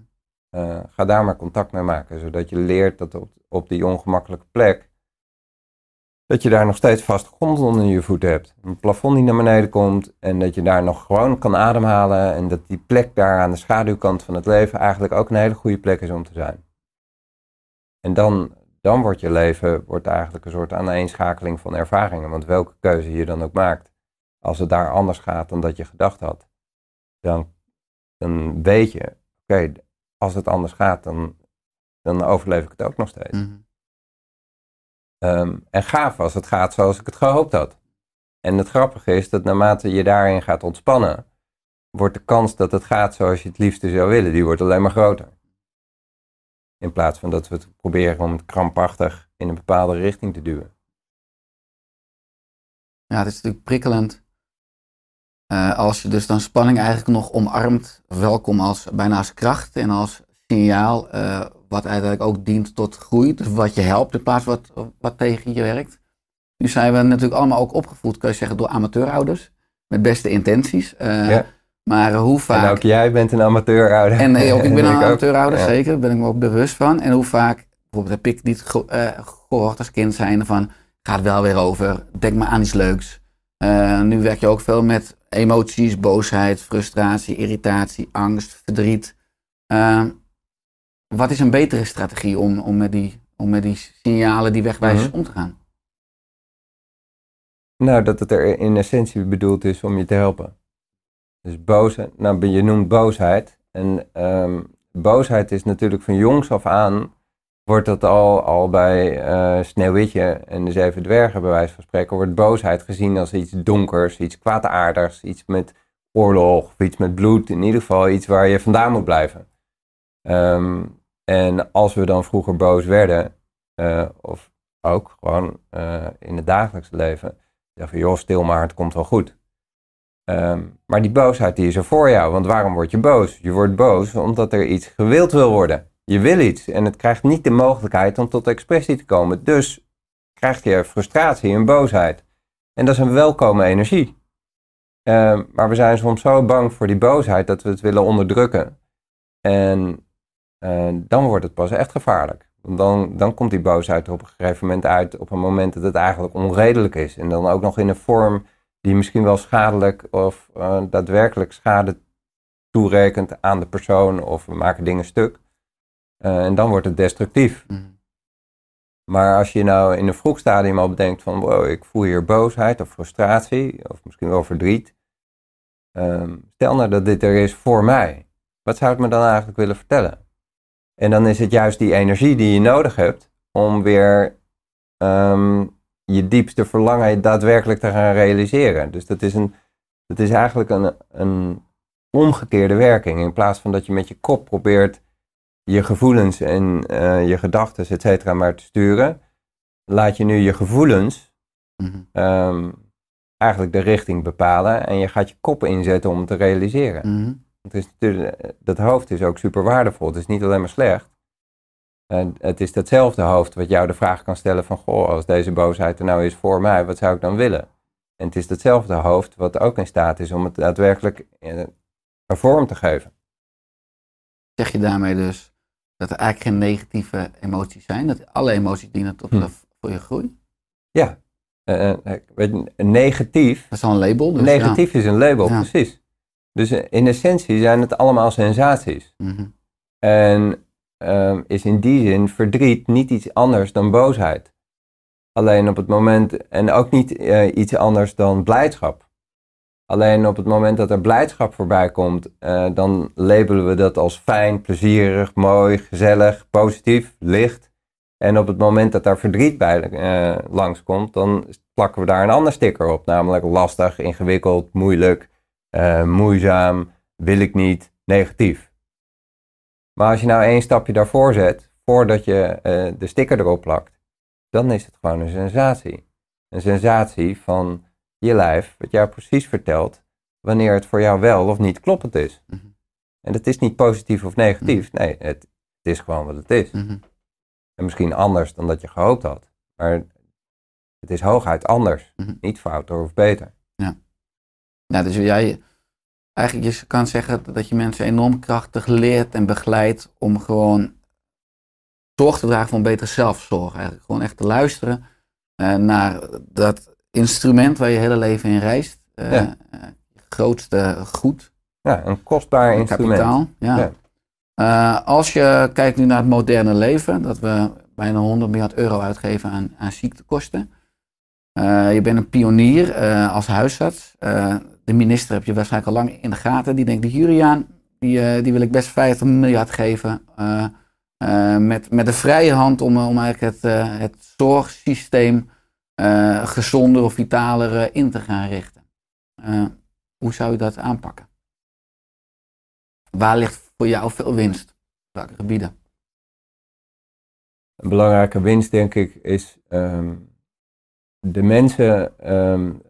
Speaker 4: Eh, ga daar maar contact mee maken, zodat je leert dat op, op die ongemakkelijke plek, dat je daar nog steeds vast grond onder je voeten hebt. Een plafond die naar beneden komt en dat je daar nog gewoon kan ademhalen en dat die plek daar aan de schaduwkant van het leven eigenlijk ook een hele goede plek is om te zijn. En dan, dan wordt je leven wordt eigenlijk een soort aaneenschakeling van ervaringen, want welke keuze je dan ook maakt, als het daar anders gaat dan dat je gedacht had, dan, dan weet je, oké, als het anders gaat, dan, dan overleef ik het ook nog steeds.
Speaker 2: Mhm.
Speaker 4: Ehm, en gaaf als het gaat zoals ik het gehoopt had. En het grappige is dat naarmate je daarin gaat ontspannen, wordt de kans dat het gaat zoals je het liefste zou willen, die wordt alleen maar groter. In plaats van dat we het proberen om het krampachtig in een bepaalde richting te duwen.
Speaker 2: Ja, het is natuurlijk prikkelend. Eh, als je dus dan spanning eigenlijk nog omarmt, welkom als bijna als kracht en als signaal, eh, wat eigenlijk ook dient tot groei. Dus wat je helpt in plaats van wat, wat tegen je werkt. Nu zijn we natuurlijk allemaal ook opgevoed, kan je zeggen, door amateurouders. Met beste intenties. Eh,
Speaker 4: Ja.
Speaker 2: Maar hoe
Speaker 4: En
Speaker 2: vaak...
Speaker 4: ook jij bent een amateurouder.
Speaker 2: En nee, ook, ik ben
Speaker 4: En
Speaker 2: een amateurouder,
Speaker 4: Ja.
Speaker 2: zeker. Daar ben ik me ook bewust van. En hoe vaak, bijvoorbeeld heb ik niet ge- eh, gehoord als kind zijn van, gaat wel weer over, denk maar aan iets leuks. Eh, nu werk je ook veel met emoties, boosheid, frustratie, irritatie, angst, verdriet. Wat is een betere strategie om, om, met, die, om met die signalen die wegwijzen
Speaker 4: Mhm.
Speaker 2: om te gaan?
Speaker 4: Nou, dat het er in essentie bedoeld is om je te helpen. Dus boosheid, nou je noemt boosheid. En ehm, boosheid is natuurlijk van jongs af aan, wordt dat al, al bij eh, Sneeuwwitje en de Zeven Dwergen bij wijze van spreken, wordt boosheid gezien als iets donkers, iets kwaadaardigs, iets met oorlog of iets met bloed. In ieder geval iets waar je vandaan moet blijven. Ehm, en als we dan vroeger boos werden, eh, of ook gewoon eh, in het dagelijkse leven, Zeg van, joh, stil maar, het komt wel goed. Ehm, maar die boosheid die is er voor jou, want waarom word je boos? Je wordt boos omdat er iets gewild wil worden. Je wil iets en het krijgt niet de mogelijkheid om tot expressie te komen. Dus krijg je frustratie en boosheid. En dat is een welkome energie. Ehm, maar we zijn soms zo bang voor die boosheid dat we het willen onderdrukken. En eh, dan wordt het pas echt gevaarlijk. Want dan, dan komt die boosheid er op een gegeven moment uit op een moment dat het eigenlijk onredelijk is. En dan ook nog in een vorm die misschien wel schadelijk of eh, daadwerkelijk schade toerekent aan de persoon of we maken dingen stuk. Eh, en dan wordt het destructief.
Speaker 2: Mhm.
Speaker 4: Maar als je nou in een vroeg stadium al bedenkt van wow, ik voel hier boosheid of frustratie of misschien wel verdriet. Ehm, stel nou dat dit er is voor mij. Wat zou het me dan eigenlijk willen vertellen? En dan is het juist die energie die je nodig hebt om weer ehm, je diepste verlangen daadwerkelijk te gaan realiseren. Dus dat is, een, dat is eigenlijk een, een omgekeerde werking. In plaats van dat je met je kop probeert je gevoelens en eh, je gedachten, et cetera, maar te sturen, laat je nu je gevoelens
Speaker 2: Mhm.
Speaker 4: ehm, eigenlijk de richting bepalen en je gaat je kop inzetten om het te realiseren.
Speaker 2: Mhm.
Speaker 4: Het is natuurlijk, dat hoofd is ook super waardevol. Het is niet alleen maar slecht. En het is datzelfde hoofd wat jou de vraag kan stellen van, goh, als deze boosheid er nou is voor mij, wat zou ik dan willen? En het is datzelfde hoofd wat ook in staat is om het daadwerkelijk eh, een vorm te geven.
Speaker 2: Zeg je daarmee dus dat er eigenlijk geen negatieve emoties zijn? Dat alle emoties dienen tot
Speaker 4: Hm.
Speaker 2: voor je groei?
Speaker 4: Ja, je, negatief,
Speaker 2: Dat is al een label. Dus
Speaker 4: negatief is een label,
Speaker 2: Ja.
Speaker 4: precies. Dus in essentie zijn het allemaal sensaties.
Speaker 2: Mhm.
Speaker 4: En ehm, is in die zin verdriet niet iets anders dan boosheid. Alleen op het moment, en ook niet eh, iets anders dan blijdschap. Alleen op het moment dat er blijdschap voorbij komt, eh, dan labelen we dat als fijn, plezierig, mooi, gezellig, positief, licht. En op het moment dat daar verdriet bij eh, langskomt, dan plakken we daar een ander sticker op. Namelijk lastig, ingewikkeld, moeilijk, eh, moeizaam, wil ik niet, negatief. Maar als je nou één stapje daarvoor zet, voordat je eh, de sticker erop plakt, dan is het gewoon een sensatie. Een sensatie van je lijf, wat jou precies vertelt wanneer het voor jou wel of niet kloppend is.
Speaker 2: Mhm.
Speaker 4: En dat is niet positief of negatief. Nee, het, het is gewoon wat het is.
Speaker 2: Mhm.
Speaker 4: En misschien anders dan dat je gehoopt had. Maar het is hooguit anders.
Speaker 2: Mhm.
Speaker 4: Niet fouter of beter.
Speaker 2: Ja, dus jij, eigenlijk je kan zeggen dat je mensen enorm krachtig leert en begeleidt om gewoon zorg te dragen voor een betere zelfzorg. Eigenlijk gewoon echt te luisteren eh, naar dat instrument waar je hele leven in reist.
Speaker 4: Ja.
Speaker 2: je grootste goed,
Speaker 4: Ja, een kostbaar instrument.
Speaker 2: kapitaal. Ja.
Speaker 4: Ja.
Speaker 2: Eh, als je kijkt nu naar het moderne leven, dat we bijna 100 miljard euro uitgeven aan, aan ziektekosten. Je bent een pionier als huisarts. De minister heb je waarschijnlijk al lang in de gaten. Die denkt, die Juriaan, die, eh, die wil ik best 50 miljard geven. eh, eh, met, met de vrije hand om, om eigenlijk het, het zorgsysteem gezonder of vitaler in te gaan richten. Hoe zou je dat aanpakken? Waar ligt voor jou veel winst? Welke gebieden?
Speaker 4: Een belangrijke winst, denk ik, is ehm, de mensen, ehm, eh,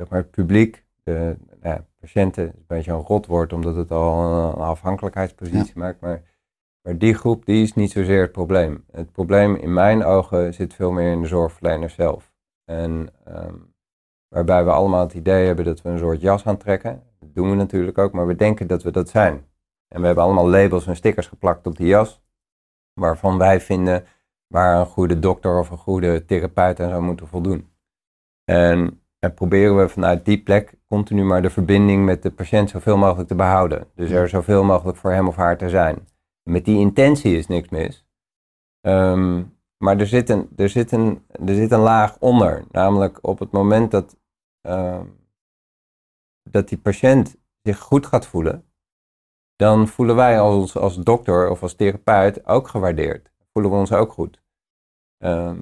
Speaker 4: zeg maar het publiek, de nou ja, patiënten, is een beetje een rotwoord omdat het al een afhankelijkheidspositie maakt, maar, maar die groep die is niet zozeer het probleem. Het probleem in mijn ogen zit veel meer in de zorgverlener zelf. En ehm, waarbij we allemaal het idee hebben dat we een soort jas aantrekken. Dat doen we natuurlijk ook, maar we denken dat we dat zijn. En we hebben allemaal labels en stickers geplakt op die jas waarvan wij vinden waar een goede dokter of een goede therapeut aan zou moeten voldoen. En, en proberen we vanuit die plek continu maar de verbinding met de patiënt zoveel mogelijk te behouden. Dus er zoveel mogelijk voor hem of haar te zijn. Met die intentie is niks mis. Ehm, maar er zit, een, er, zit een, er zit een laag onder. Namelijk op het moment dat, ehm, dat die patiënt zich goed gaat voelen, dan voelen wij als, als dokter of als therapeut ook gewaardeerd. Voelen we ons ook goed. Ehm,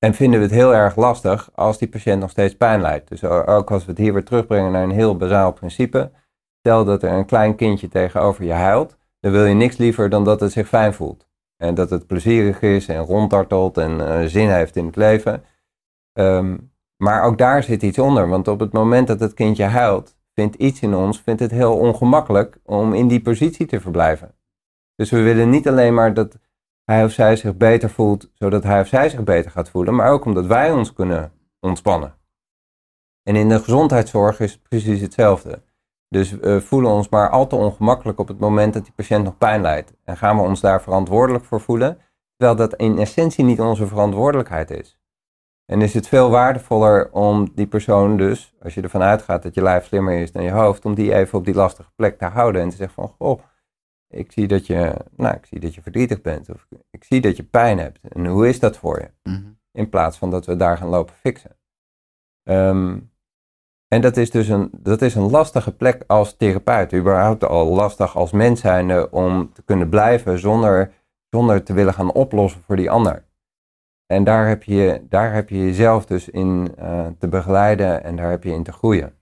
Speaker 4: en vinden we het heel erg lastig als die patiënt nog steeds pijn lijdt. Dus ook als we het hier weer terugbrengen naar een heel bazaal principe. Stel dat er een klein kindje tegenover je huilt, dan wil je niks liever dan dat het zich fijn voelt. En dat het plezierig is en ronddartelt en eh, zin heeft in het leven. Ehm, maar ook daar zit iets onder, want op het moment dat het kindje huilt, vindt iets in ons vindt het heel ongemakkelijk om in die positie te verblijven. Dus we willen niet alleen maar dat hij of zij zich beter voelt, zodat hij of zij zich beter gaat voelen, maar ook omdat wij ons kunnen ontspannen. En in de gezondheidszorg is het precies hetzelfde. Dus we voelen ons maar al te ongemakkelijk op het moment dat die patiënt nog pijn lijdt. En gaan we ons daar verantwoordelijk voor voelen, terwijl dat in essentie niet onze verantwoordelijkheid is. En is het veel waardevoller om die persoon dus, als je ervan uitgaat dat je lijf slimmer is dan je hoofd, om die even op die lastige plek te houden en te zeggen van, goh, ik zie dat je, nou, ik zie dat je verdrietig bent of ik zie dat je pijn hebt. En hoe is dat voor je?
Speaker 2: Mhm.
Speaker 4: In plaats van dat we daar gaan lopen fixen. Ehm, en dat is dus een, dat is een lastige plek als therapeut. Überhaupt al lastig als mens zijnde om te kunnen blijven zonder, zonder te willen gaan oplossen voor die ander. En daar heb je, daar heb je jezelf dus in eh, te begeleiden en daar heb je in te groeien.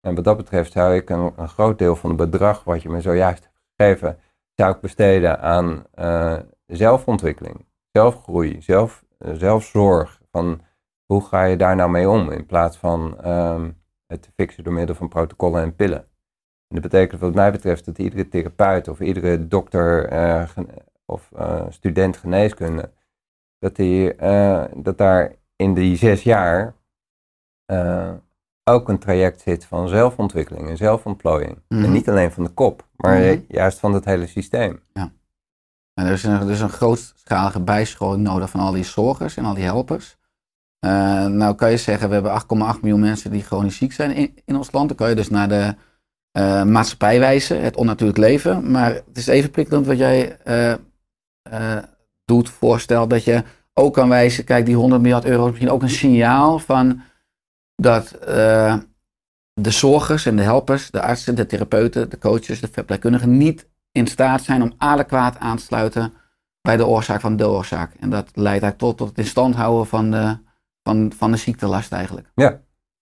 Speaker 4: En wat dat betreft zou ik een, een groot deel van het bedrag wat je me zojuist gegeven, zou ik besteden aan eh, zelfontwikkeling, zelfgroei, zelf, eh, zelfzorg. Van hoe ga je daar nou mee om in plaats van ehm, het te fixen door middel van protocollen en pillen. En dat betekent wat mij betreft dat iedere therapeut of iedere dokter eh, of student geneeskunde, dat, die, dat daar in die zes jaar ook een traject zit van zelfontwikkeling en zelfontplooiing.
Speaker 2: Mhm.
Speaker 4: En niet alleen van de kop, maar
Speaker 2: Mhm.
Speaker 4: juist van het hele systeem.
Speaker 2: En er is een, er is een grootschalige bijscholing nodig van al die zorgers en al die helpers. Eh, nou kan je zeggen, we hebben 8,8 miljoen mensen die chronisch ziek zijn in, in ons land. Dan kan je dus naar de eh, maatschappij wijzen, het onnatuurlijk leven. Maar het is even prikkelend wat jij eh, eh, doet, voorstelt, dat je ook kan wijzen, kijk die 100 miljard euro is misschien ook een signaal van dat eh, de zorgers en de helpers, de artsen, de therapeuten, de coaches, de verpleegkundigen niet in staat zijn om adequaat aan te sluiten bij de oorzaak van de oorzaak. En dat leidt eigenlijk tot, tot het in stand houden van de, van, van de ziektelast eigenlijk.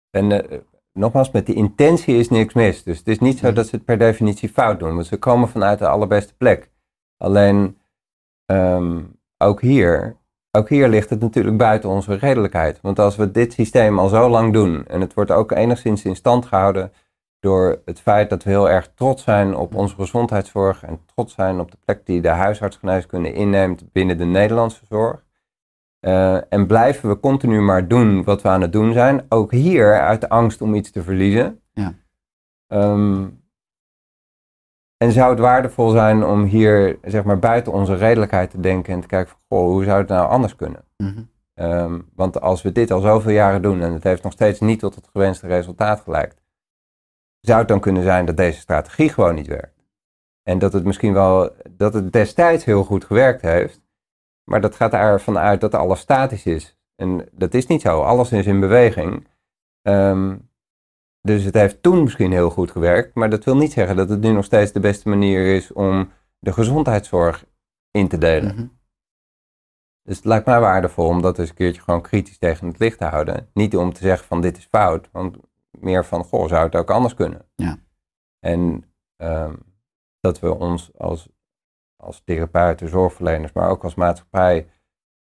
Speaker 4: En eh, nogmaals, met die intentie is niks mis. Dus het is niet zo dat ze het per definitie fout doen, want ze komen vanuit de allerbeste plek. Alleen, ehm, ook, hier, ook hier ligt het natuurlijk buiten onze redelijkheid. Want als we dit systeem al zo lang doen, en het wordt ook enigszins in stand gehouden door het feit dat we heel erg trots zijn op onze gezondheidszorg en trots zijn op de plek die de huisartsgeneeskunde inneemt binnen de Nederlandse zorg. Eh, en blijven we continu maar doen wat we aan het doen zijn. Ook hier uit de angst om iets te verliezen.
Speaker 2: Ja.
Speaker 4: Ehm, en zou het waardevol zijn om hier zeg maar, buiten onze redelijkheid te denken en te kijken van, goh, hoe zou het nou anders kunnen?
Speaker 2: Mhm.
Speaker 4: Ehm, want als we dit al zoveel jaren doen en het heeft nog steeds niet tot het gewenste resultaat geleid, zou het dan kunnen zijn dat deze strategie gewoon niet werkt. En dat het misschien wel, dat het destijds heel goed gewerkt heeft, maar dat gaat ervan uit dat alles statisch is. En dat is niet zo, alles is in beweging. Ehm, dus het heeft toen misschien heel goed gewerkt, maar dat wil niet zeggen dat het nu nog steeds de beste manier is om de gezondheidszorg in te delen.
Speaker 2: Mhm.
Speaker 4: Dus het lijkt mij waardevol om dat eens een keertje gewoon kritisch tegen het licht te houden. Niet om te zeggen van dit is fout, want meer van goh, zou het ook anders kunnen.
Speaker 2: Ja.
Speaker 4: En ehm, dat we ons als, als therapeuten, zorgverleners, maar ook als maatschappij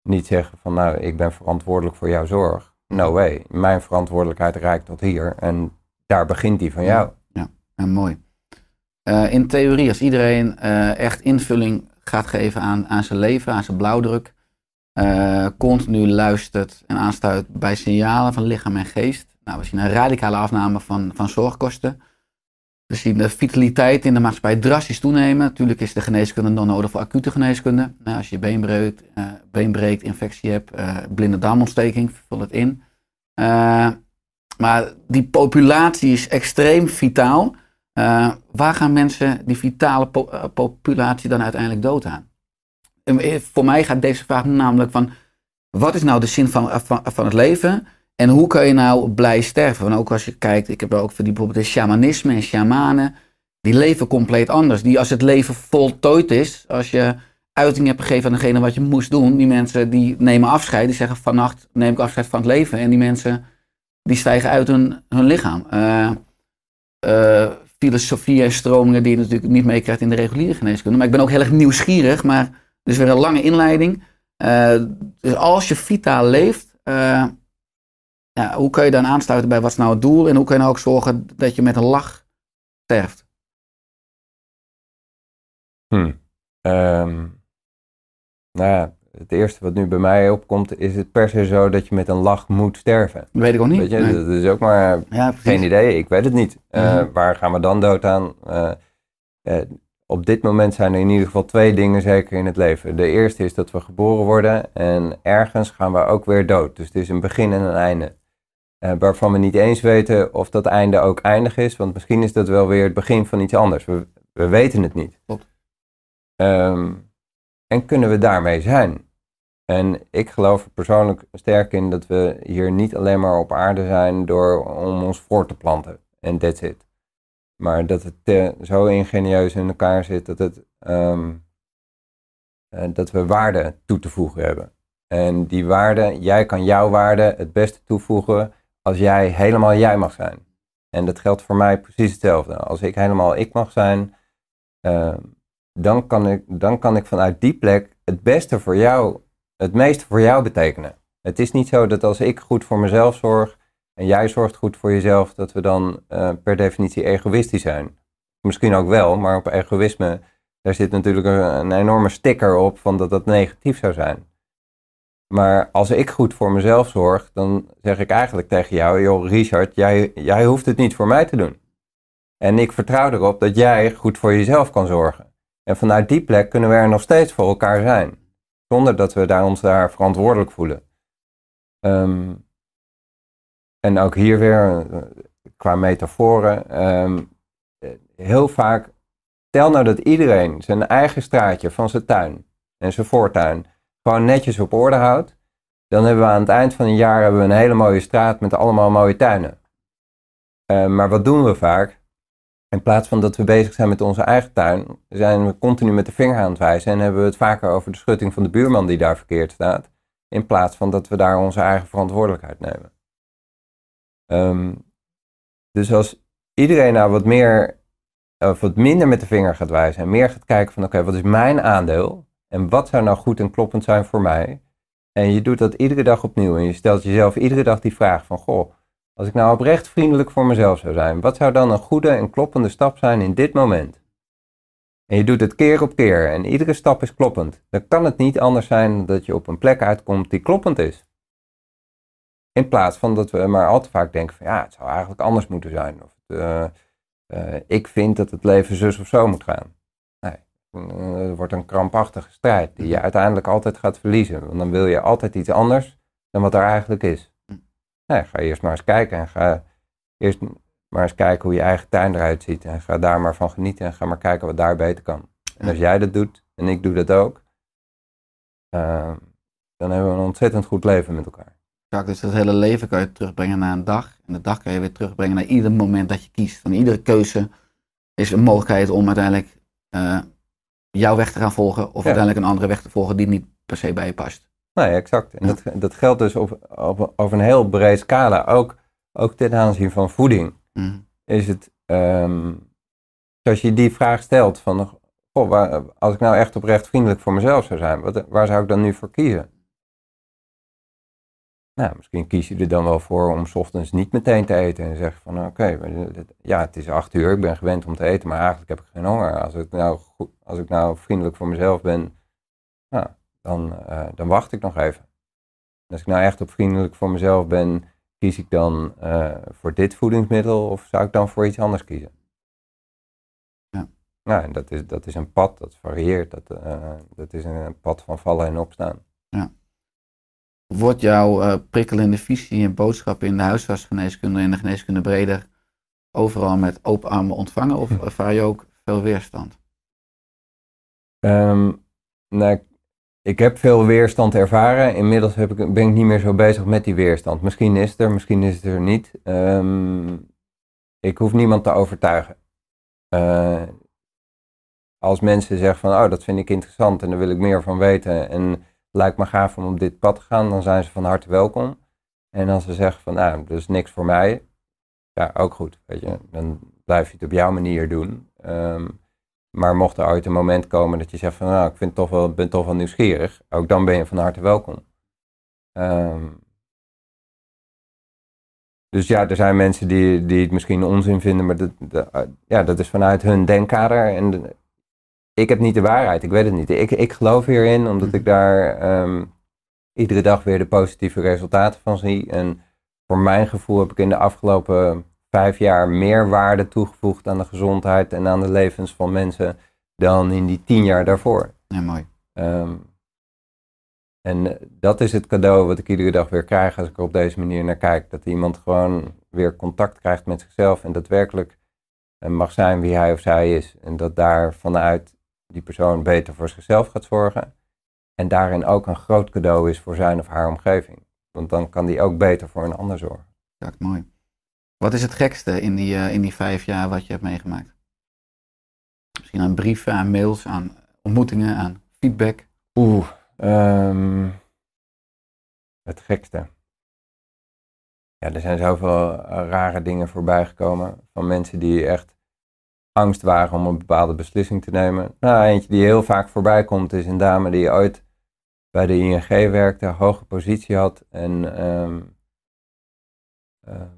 Speaker 4: niet zeggen van nou, ik ben verantwoordelijk voor jouw zorg. No way. Mijn verantwoordelijkheid reikt tot hier en daar begint die van jou.
Speaker 2: Ja, mooi. Eh, in theorie, als iedereen eh, echt invulling gaat geven aan, aan zijn leven, aan zijn blauwdruk, eh, continu luistert en aanstuit bij signalen van lichaam en geest. Nou, we zien een radicale afname van, van zorgkosten. We zien de vitaliteit in de maatschappij drastisch toenemen. Natuurlijk is de geneeskunde dan nodig voor acute geneeskunde. Nou, als je been breekt, eh, been breekt infectie hebt, eh, blinde darmontsteking, vul het in. Eh, maar die populatie is extreem vitaal. Waar gaan mensen die vitale po- populatie dan uiteindelijk dood aan? En, eh, Voor mij gaat deze vraag namelijk van, wat is nou de zin van, van, van het leven? En hoe kun je nou blij sterven? Want ook als je kijkt, ik heb er ook verdiept bijvoorbeeld in shamanisme en shamanen. Die leven compleet anders. Die als het leven voltooid is, als je uiting hebt gegeven aan degene wat je moest doen. Die mensen die nemen afscheid, die zeggen vannacht neem ik afscheid van het leven. En die mensen die stijgen uit hun, hun lichaam. Eh, filosofie en stromingen die je natuurlijk niet meekrijgt in de reguliere geneeskunde. Maar ik ben ook heel erg nieuwsgierig, maar dus weer een lange inleiding. Eh, dus als je vitaal leeft, ja, hoe kun je dan aansluiten bij wat is nou het doel en hoe kun je nou ook zorgen dat je met een lach sterft?
Speaker 4: Hm. Ehm, nou ja, het eerste wat nu bij mij opkomt, is het per se zo dat je met een lach moet sterven.
Speaker 2: Dat weet ik ook niet.
Speaker 4: Weet je,
Speaker 2: Nee.
Speaker 4: dat is ook maar
Speaker 2: Ja,
Speaker 4: geen idee, ik weet het niet. Eh,
Speaker 2: Mhm.
Speaker 4: Waar gaan we dan dood aan? Eh, eh, op dit moment zijn er in ieder geval twee dingen zeker in het leven. De eerste is dat we geboren worden en ergens gaan we ook weer dood. Dus het is een begin en een einde. Uh, waarvan we niet eens weten of dat einde ook eindig is, want misschien is dat wel weer het begin van iets anders. We, we weten het niet. Ehm, en kunnen we daarmee zijn? En ik geloof er persoonlijk sterk in dat we hier niet alleen maar op aarde zijn door om ons voor te planten. En that's it. Maar dat het eh, zo ingenieus in elkaar zit dat, het, ehm, eh, dat we waarde toe te voegen hebben. En die waarde, jij kan jouw waarde het beste toevoegen als jij helemaal jij mag zijn. En dat geldt voor mij precies hetzelfde. Als ik helemaal ik mag zijn, ehm, dan, kan ik, dan kan ik vanuit die plek het beste voor jou, het meeste voor jou betekenen. Het is niet zo dat als ik goed voor mezelf zorg, en jij zorgt goed voor jezelf, dat we dan uh, per definitie egoïstisch zijn. Misschien ook wel, maar op egoïsme, daar zit natuurlijk een, een, enorme sticker op van dat dat negatief zou zijn. Maar als ik goed voor mezelf zorg, dan zeg ik eigenlijk tegen jou, joh Richard, jij, jij hoeft het niet voor mij te doen. En ik vertrouw erop dat jij goed voor jezelf kan zorgen. En vanuit die plek kunnen we er nog steeds voor elkaar zijn. Zonder dat we daar ons daar verantwoordelijk voelen. Um, en ook hier weer, eh, qua metaforen, ehm, heel vaak, tel nou dat iedereen zijn eigen straatje van zijn tuin en zijn voortuin gewoon netjes op orde houdt, dan hebben we aan het eind van een jaar hebben we een hele mooie straat met allemaal mooie tuinen. Ehm, maar wat doen we vaak? In plaats van dat we bezig zijn met onze eigen tuin, zijn we continu met de vinger aan het wijzen en hebben we het vaker over de schutting van de buurman die daar verkeerd staat, in plaats van dat we daar onze eigen verantwoordelijkheid nemen. Ehm, dus als iedereen nou wat meer of wat minder met de vinger gaat wijzen en meer gaat kijken van oké, wat is mijn aandeel en wat zou nou goed en kloppend zijn voor mij? En je doet dat iedere dag opnieuw en je stelt jezelf iedere dag die vraag van goh, als ik nou oprecht vriendelijk voor mezelf zou zijn, wat zou dan een goede en kloppende stap zijn in dit moment? En je doet het keer op keer en iedere stap is kloppend. Dan kan het niet anders zijn dat je op een plek uitkomt die kloppend is. In plaats van dat we maar al te vaak denken van ja, het zou eigenlijk anders moeten zijn. Of uh, uh, ik vind dat het leven zus of zo moet gaan. Het wordt een krampachtige strijd die je uiteindelijk altijd gaat verliezen. Want dan wil je altijd iets anders dan wat er eigenlijk is. Nee, ga eerst maar eens kijken en ga eerst maar eens kijken hoe je eigen tuin eruit ziet. En ga daar maar van genieten en ga maar kijken wat daar beter kan. En als jij dat doet en ik doe dat ook, dan hebben we een ontzettend goed leven met elkaar.
Speaker 2: Dus het hele leven kan je terugbrengen naar een dag. En de dag kan je weer terugbrengen naar ieder moment dat je kiest. Van iedere keuze is een mogelijkheid om uiteindelijk uh, jouw weg te gaan volgen. Of uiteindelijk een andere weg te volgen die niet per se bij je past.
Speaker 4: Nee, exact. En dat, dat geldt dus op, op, over een heel breed scala. Ook, ook ten aanzien van voeding. Mm. Is het, um, als je die vraag stelt van, goh, waar, als ik nou echt oprecht vriendelijk voor mezelf zou zijn, wat, waar zou ik dan nu voor kiezen? Nou, misschien kies je er dan wel voor om ochtends niet meteen te eten en zeg van oké, ja, het is acht uur, ik ben gewend om te eten, maar eigenlijk heb ik geen honger. Als ik nou, als ik nou vriendelijk voor mezelf ben, nou, dan, uh, dan wacht ik nog even. Als ik nou echt op vriendelijk voor mezelf ben, kies ik dan uh, voor dit voedingsmiddel of zou ik dan voor iets anders kiezen? Ja. Nou, en dat is, dat is een pad, dat varieert, dat, uh, dat is een pad van vallen en opstaan.
Speaker 2: Ja. Wordt jouw uh, prikkelende visie en boodschap in de huisartsgeneeskunde en de geneeskunde breder overal met open armen ontvangen of hm. ervaar je ook veel weerstand?
Speaker 4: Um, nou, ik heb veel weerstand ervaren. Inmiddels heb ik, ben ik niet meer zo bezig met die weerstand. Misschien is het er, misschien is het er niet. Um, ik hoef niemand te overtuigen. Uh, als mensen zeggen van, oh, dat vind ik interessant en daar wil ik meer van weten. En lijkt me gaaf om op dit pad te gaan, dan zijn ze van harte welkom. En als ze zeggen van, nou, dat is niks voor mij, ja, ook goed, weet je. Dan blijf je het op jouw manier doen. Um, maar mocht er ooit een moment komen dat je zegt van, nou, ik vind toch wel, ben toch wel nieuwsgierig, ook dan ben je van harte welkom. Um, dus ja, er zijn mensen die, die het misschien onzin vinden, maar dat, dat, ja, dat is vanuit hun denkkader. En ik heb niet de waarheid, ik weet het niet. Ik, ik geloof hierin, omdat mhm. ik daar um, iedere dag weer de positieve resultaten van zie. En voor mijn gevoel heb ik in de afgelopen vijf jaar meer waarde toegevoegd aan de gezondheid en aan de levens van mensen dan in die tien jaar daarvoor.
Speaker 2: Ja, mooi.
Speaker 4: Ehm, en eh, dat is het cadeau wat ik iedere dag weer krijg als ik er op deze manier naar kijk. Dat iemand gewoon weer contact krijgt met zichzelf en daadwerkelijk eh, mag zijn wie hij of zij is. En dat daar vanuit die persoon beter voor zichzelf gaat zorgen. En daarin ook een groot cadeau is voor zijn of haar omgeving. Want dan kan die ook beter voor een ander zorgen.
Speaker 2: Ja, mooi. Wat is het gekste in die, eh, in die vijf jaar wat je hebt meegemaakt? Misschien aan brieven, aan mails, aan ontmoetingen, aan feedback.
Speaker 4: Oeh, ehm, het gekste. Ja, er zijn zoveel eh, rare dingen voorbij gekomen van mensen die echt angst waren om een bepaalde beslissing te nemen. Nou, eentje die heel vaak voorbij komt is een dame die ooit bij de ING werkte, een hoge positie had en ehm, ehm,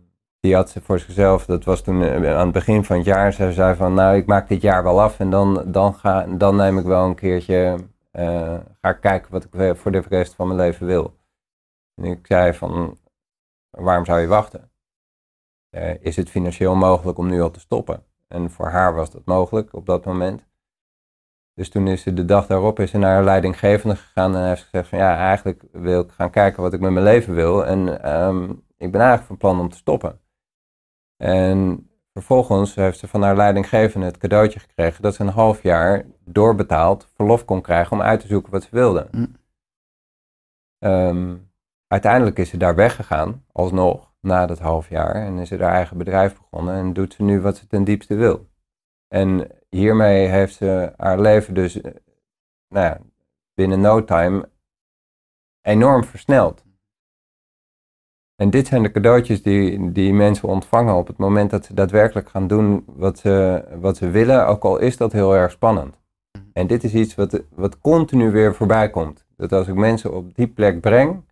Speaker 4: die had ze voor zichzelf, dat was toen eh, aan het begin van het jaar, ze zei van nou ik maak dit jaar wel af en dan, dan, ga, dan neem ik wel een keertje, eh, ga kijken wat ik voor de rest van mijn leven wil. En ik zei van waarom zou je wachten? Uh, is het financieel mogelijk om nu al te stoppen? En voor haar was dat mogelijk op dat moment. Dus toen is ze de dag daarop is ze naar haar leidinggevende gegaan en heeft gezegd van ja, eigenlijk wil ik gaan kijken wat ik met mijn leven wil. En um, ik ben eigenlijk van plan om te stoppen. En vervolgens heeft ze van haar leidinggevende het cadeautje gekregen dat ze een half jaar doorbetaald verlof kon krijgen om uit te zoeken wat ze wilde.
Speaker 2: Mm.
Speaker 4: Um, uiteindelijk is ze daar weggegaan, alsnog, na dat half jaar. En is ze haar eigen bedrijf begonnen en doet ze nu wat ze ten diepste wil. En hiermee heeft ze haar leven dus eh, nou ja, binnen no time enorm versneld. En dit zijn de cadeautjes die, die mensen ontvangen op het moment dat ze daadwerkelijk gaan doen wat ze, wat ze willen, ook al is dat heel erg spannend. En dit is iets wat, wat continu weer voorbij komt. Dat als ik mensen op die plek breng,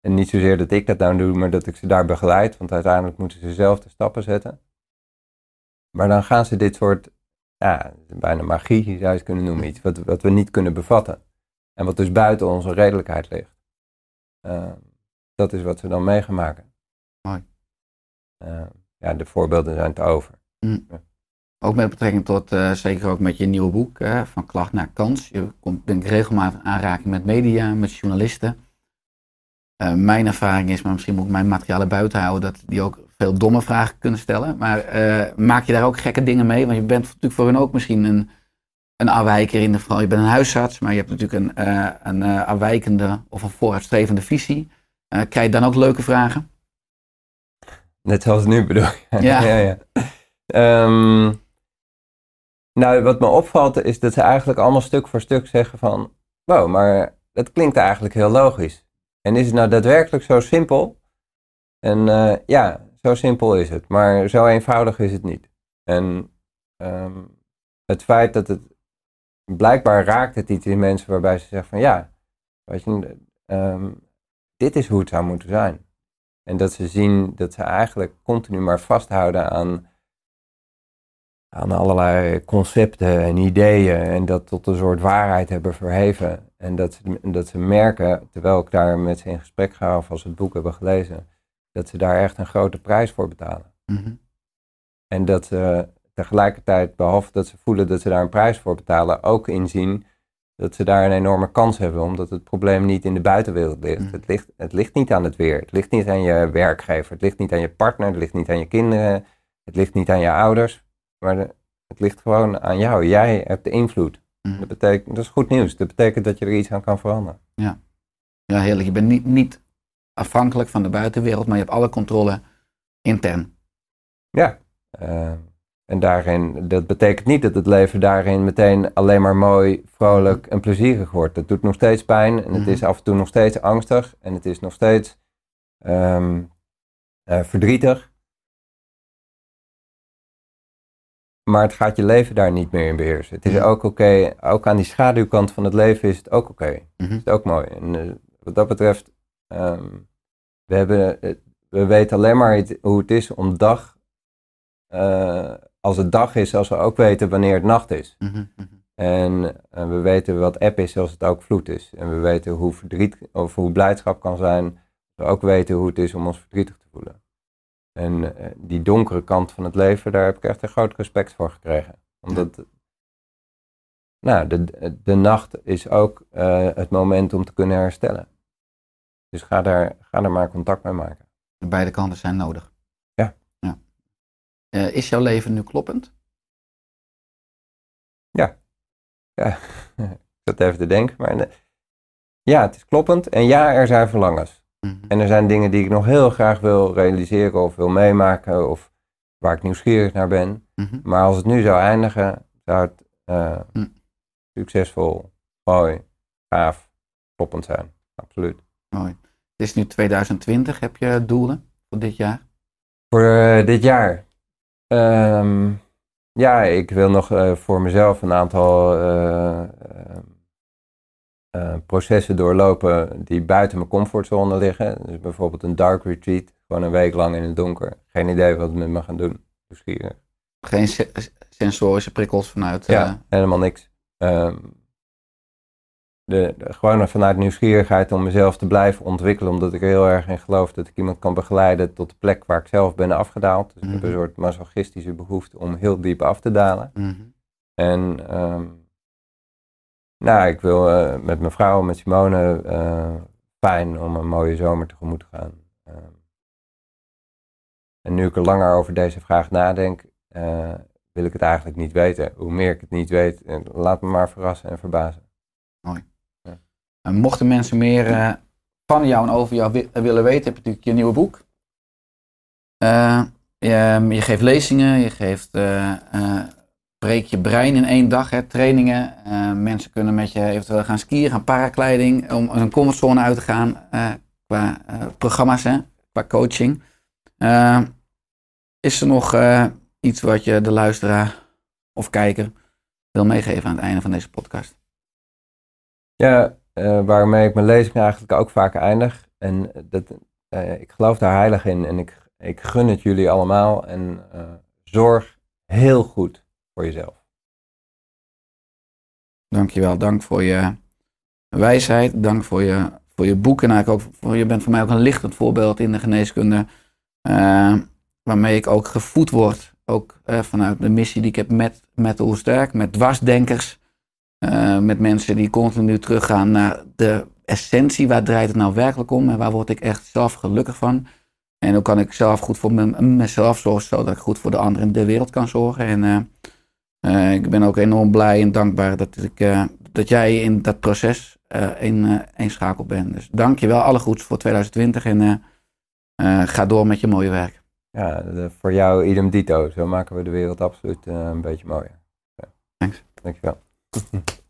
Speaker 4: en niet zozeer dat ik dat nou doe, maar dat ik ze daar begeleid, want uiteindelijk moeten ze zelf de stappen zetten. Maar dan gaan ze dit soort, ja, bijna magie zou je het kunnen noemen, iets wat, wat we niet kunnen bevatten. En wat dus buiten onze redelijkheid ligt. Uh, dat is wat ze dan meegemaken.
Speaker 2: Mooi.
Speaker 4: Uh, ja, de voorbeelden zijn te over.
Speaker 2: Mm. Ja. Ook met betrekking tot, uh, zeker ook met je nieuwe boek, van klacht naar kans. Je komt denk ik regelmatig in aanraking met media, met journalisten. Uh, mijn ervaring is, maar misschien moet ik mijn materialen buiten houden, dat die ook veel domme vragen kunnen stellen. Maar uh, maak je daar ook gekke dingen mee? Want je bent natuurlijk voor hen ook misschien een, een afwijker in de geval. Je bent een huisarts, maar je hebt natuurlijk een, uh, een afwijkende of een vooruitstrevende visie. krijg je dan ook leuke vragen?
Speaker 4: Net zoals nu bedoel je?
Speaker 2: Ja.
Speaker 4: ja, ja. Um, nou, wat me opvalt is dat ze eigenlijk allemaal stuk voor stuk zeggen van... Wow, maar dat klinkt eigenlijk heel logisch. En is het nou daadwerkelijk zo simpel? En uh, ja, zo simpel is het. Maar zo eenvoudig is het niet. En um, het feit dat het... Blijkbaar raakt het iets in mensen waarbij ze zeggen van... Ja, um, dit is hoe het zou moeten zijn. En dat ze zien dat ze eigenlijk continu maar vasthouden aan aan allerlei concepten en ideeën en dat tot een soort waarheid hebben verheven. En dat ze, dat ze merken, terwijl ik daar met ze in gesprek ga of als ze het boek hebben gelezen, dat ze daar echt een grote prijs voor betalen.
Speaker 2: Mm -hmm.
Speaker 4: En dat ze tegelijkertijd, behalve dat ze voelen dat ze daar een prijs voor betalen, ook inzien dat ze daar een enorme kans hebben, omdat het probleem niet in de buitenwereld ligt.
Speaker 2: Mm.
Speaker 4: Het, ligt het ligt niet aan het weer, het ligt niet aan je werkgever, het ligt niet aan je partner, het ligt niet aan je kinderen, het ligt niet aan je ouders. Maar de, het ligt gewoon aan jou. Jij hebt de invloed.
Speaker 2: Mm.
Speaker 4: Dat, betekent, dat is goed nieuws. Dat betekent dat je er iets aan kan veranderen.
Speaker 2: Ja, ja heerlijk. Je bent niet, niet afhankelijk van de buitenwereld, maar je hebt alle controle intern.
Speaker 4: Ja. Uh, en daarin, dat betekent niet dat het leven daarin meteen alleen maar mooi, vrolijk en plezierig wordt. Het doet nog steeds pijn en het
Speaker 2: Mhm.
Speaker 4: is af en toe nog steeds angstig en het is nog steeds um, uh, verdrietig. Maar het gaat je leven daar niet meer in beheersen. Het is
Speaker 2: Mhm.
Speaker 4: ook oké, ook aan die schaduwkant van het leven is het ook oké.
Speaker 2: Mhm.
Speaker 4: is het ook mooi. En uh, wat dat betreft, um, we, hebben, uh, we weten alleen maar het, hoe het is om dag, uh, als het dag is, als we ook weten wanneer het nacht is.
Speaker 2: Mhm.
Speaker 4: En uh, we weten wat app is als het ook vloed is. En we weten hoe verdriet of hoe blijdschap kan zijn. We ook weten hoe het is om ons verdrietig te voelen. En uh, die donkere kant van het leven, daar heb ik echt een groot respect voor gekregen. Omdat nou, de, de nacht is ook eh, het moment om te kunnen herstellen. Dus ga daar, ga daar maar contact mee maken.
Speaker 2: Beide kanten zijn nodig.
Speaker 4: Ja.
Speaker 2: ja. Eh, is jouw leven nu kloppend?
Speaker 4: Ja. Ja, ik zat even te denken, maar ja, het is kloppend. En ja, er zijn verlangens.
Speaker 2: Mhm.
Speaker 4: En er zijn dingen die ik nog heel graag wil realiseren of wil meemaken of waar ik nieuwsgierig naar ben.
Speaker 2: Mhm.
Speaker 4: Maar als het nu zou eindigen, zou het eh,
Speaker 2: Hm.
Speaker 4: succesvol, mooi, gaaf, kloppend zijn. Absoluut.
Speaker 2: Mooi. Het is nu 2020. Heb je doelen voor dit jaar?
Speaker 4: Voor eh, dit jaar. Ehm, ja, ik wil nog eh, voor mezelf een aantal eh, processen doorlopen die buiten mijn comfortzone liggen. Dus bijvoorbeeld een dark retreat, gewoon een week lang in het donker. Geen idee wat het met me gaan doen. Nieuwsgierig.
Speaker 2: Geen se- sensorische prikkels vanuit.
Speaker 4: Ja,
Speaker 2: eh,
Speaker 4: helemaal niks. Ehm, de, de- gewoon vanuit nieuwsgierigheid om mezelf te blijven ontwikkelen, omdat ik er heel erg in geloof dat ik iemand kan begeleiden tot de plek waar ik zelf ben afgedaald. Dus ik heb
Speaker 2: Mhm.
Speaker 4: een soort masochistische behoefte om heel diep af te dalen.
Speaker 2: mhm.
Speaker 4: En ehm, nou, ik wil eh, met mijn vrouw, met Simone, eh, fijn om een mooie zomer tegemoet te gaan. Ehm, en nu ik er langer over deze vraag nadenk, wil ik het eigenlijk niet weten. Hoe meer ik het niet weet, laat me maar verrassen en verbazen.
Speaker 2: En mochten mensen meer van jou en over jou wi- willen weten, heb je natuurlijk je nieuwe boek. Je, je geeft lezingen, je geeft breek je brein in één dag, hè, trainingen. Eh, mensen kunnen met je eventueel gaan skiën, gaan paragliding, om een comfortzone uit te gaan eh, qua eh, programma's, hè, qua coaching. Is er nog iets wat je de luisteraar of kijker wil meegeven aan het einde van deze podcast?
Speaker 4: Ja, waarmee ik mijn lezing eigenlijk ook vaak eindig. En dat, ik geloof daar heilig in en ik, ik gun het jullie allemaal. En zorg heel goed voor jezelf.
Speaker 2: Dankjewel, dank voor je wijsheid, dank voor je, voor je boek en eigenlijk ook voor, je bent voor mij ook een lichtend voorbeeld in de geneeskunde, eh, waarmee ik ook gevoed word, ook eh, vanuit de missie die ik heb met, met Oersterk, met dwarsdenkers, eh, met mensen die continu teruggaan naar de essentie, waar draait het nou werkelijk om en waar word ik echt zelf gelukkig van. En hoe kan ik zelf goed voor me- mezelf zorgen, zodat ik goed voor de anderen in de wereld kan zorgen. En eh, ik ben ook enorm blij en dankbaar dat, ik, eh, dat jij in dat proces in, eh één schakel bent. Dus dank je wel, alle goeds voor 2020 en ga door met je mooie werk.
Speaker 4: Ja, de- voor jou idem dito. Zo maken we de wereld absoluut een beetje mooier. Ja.
Speaker 2: Thanks.
Speaker 4: Dankjewel.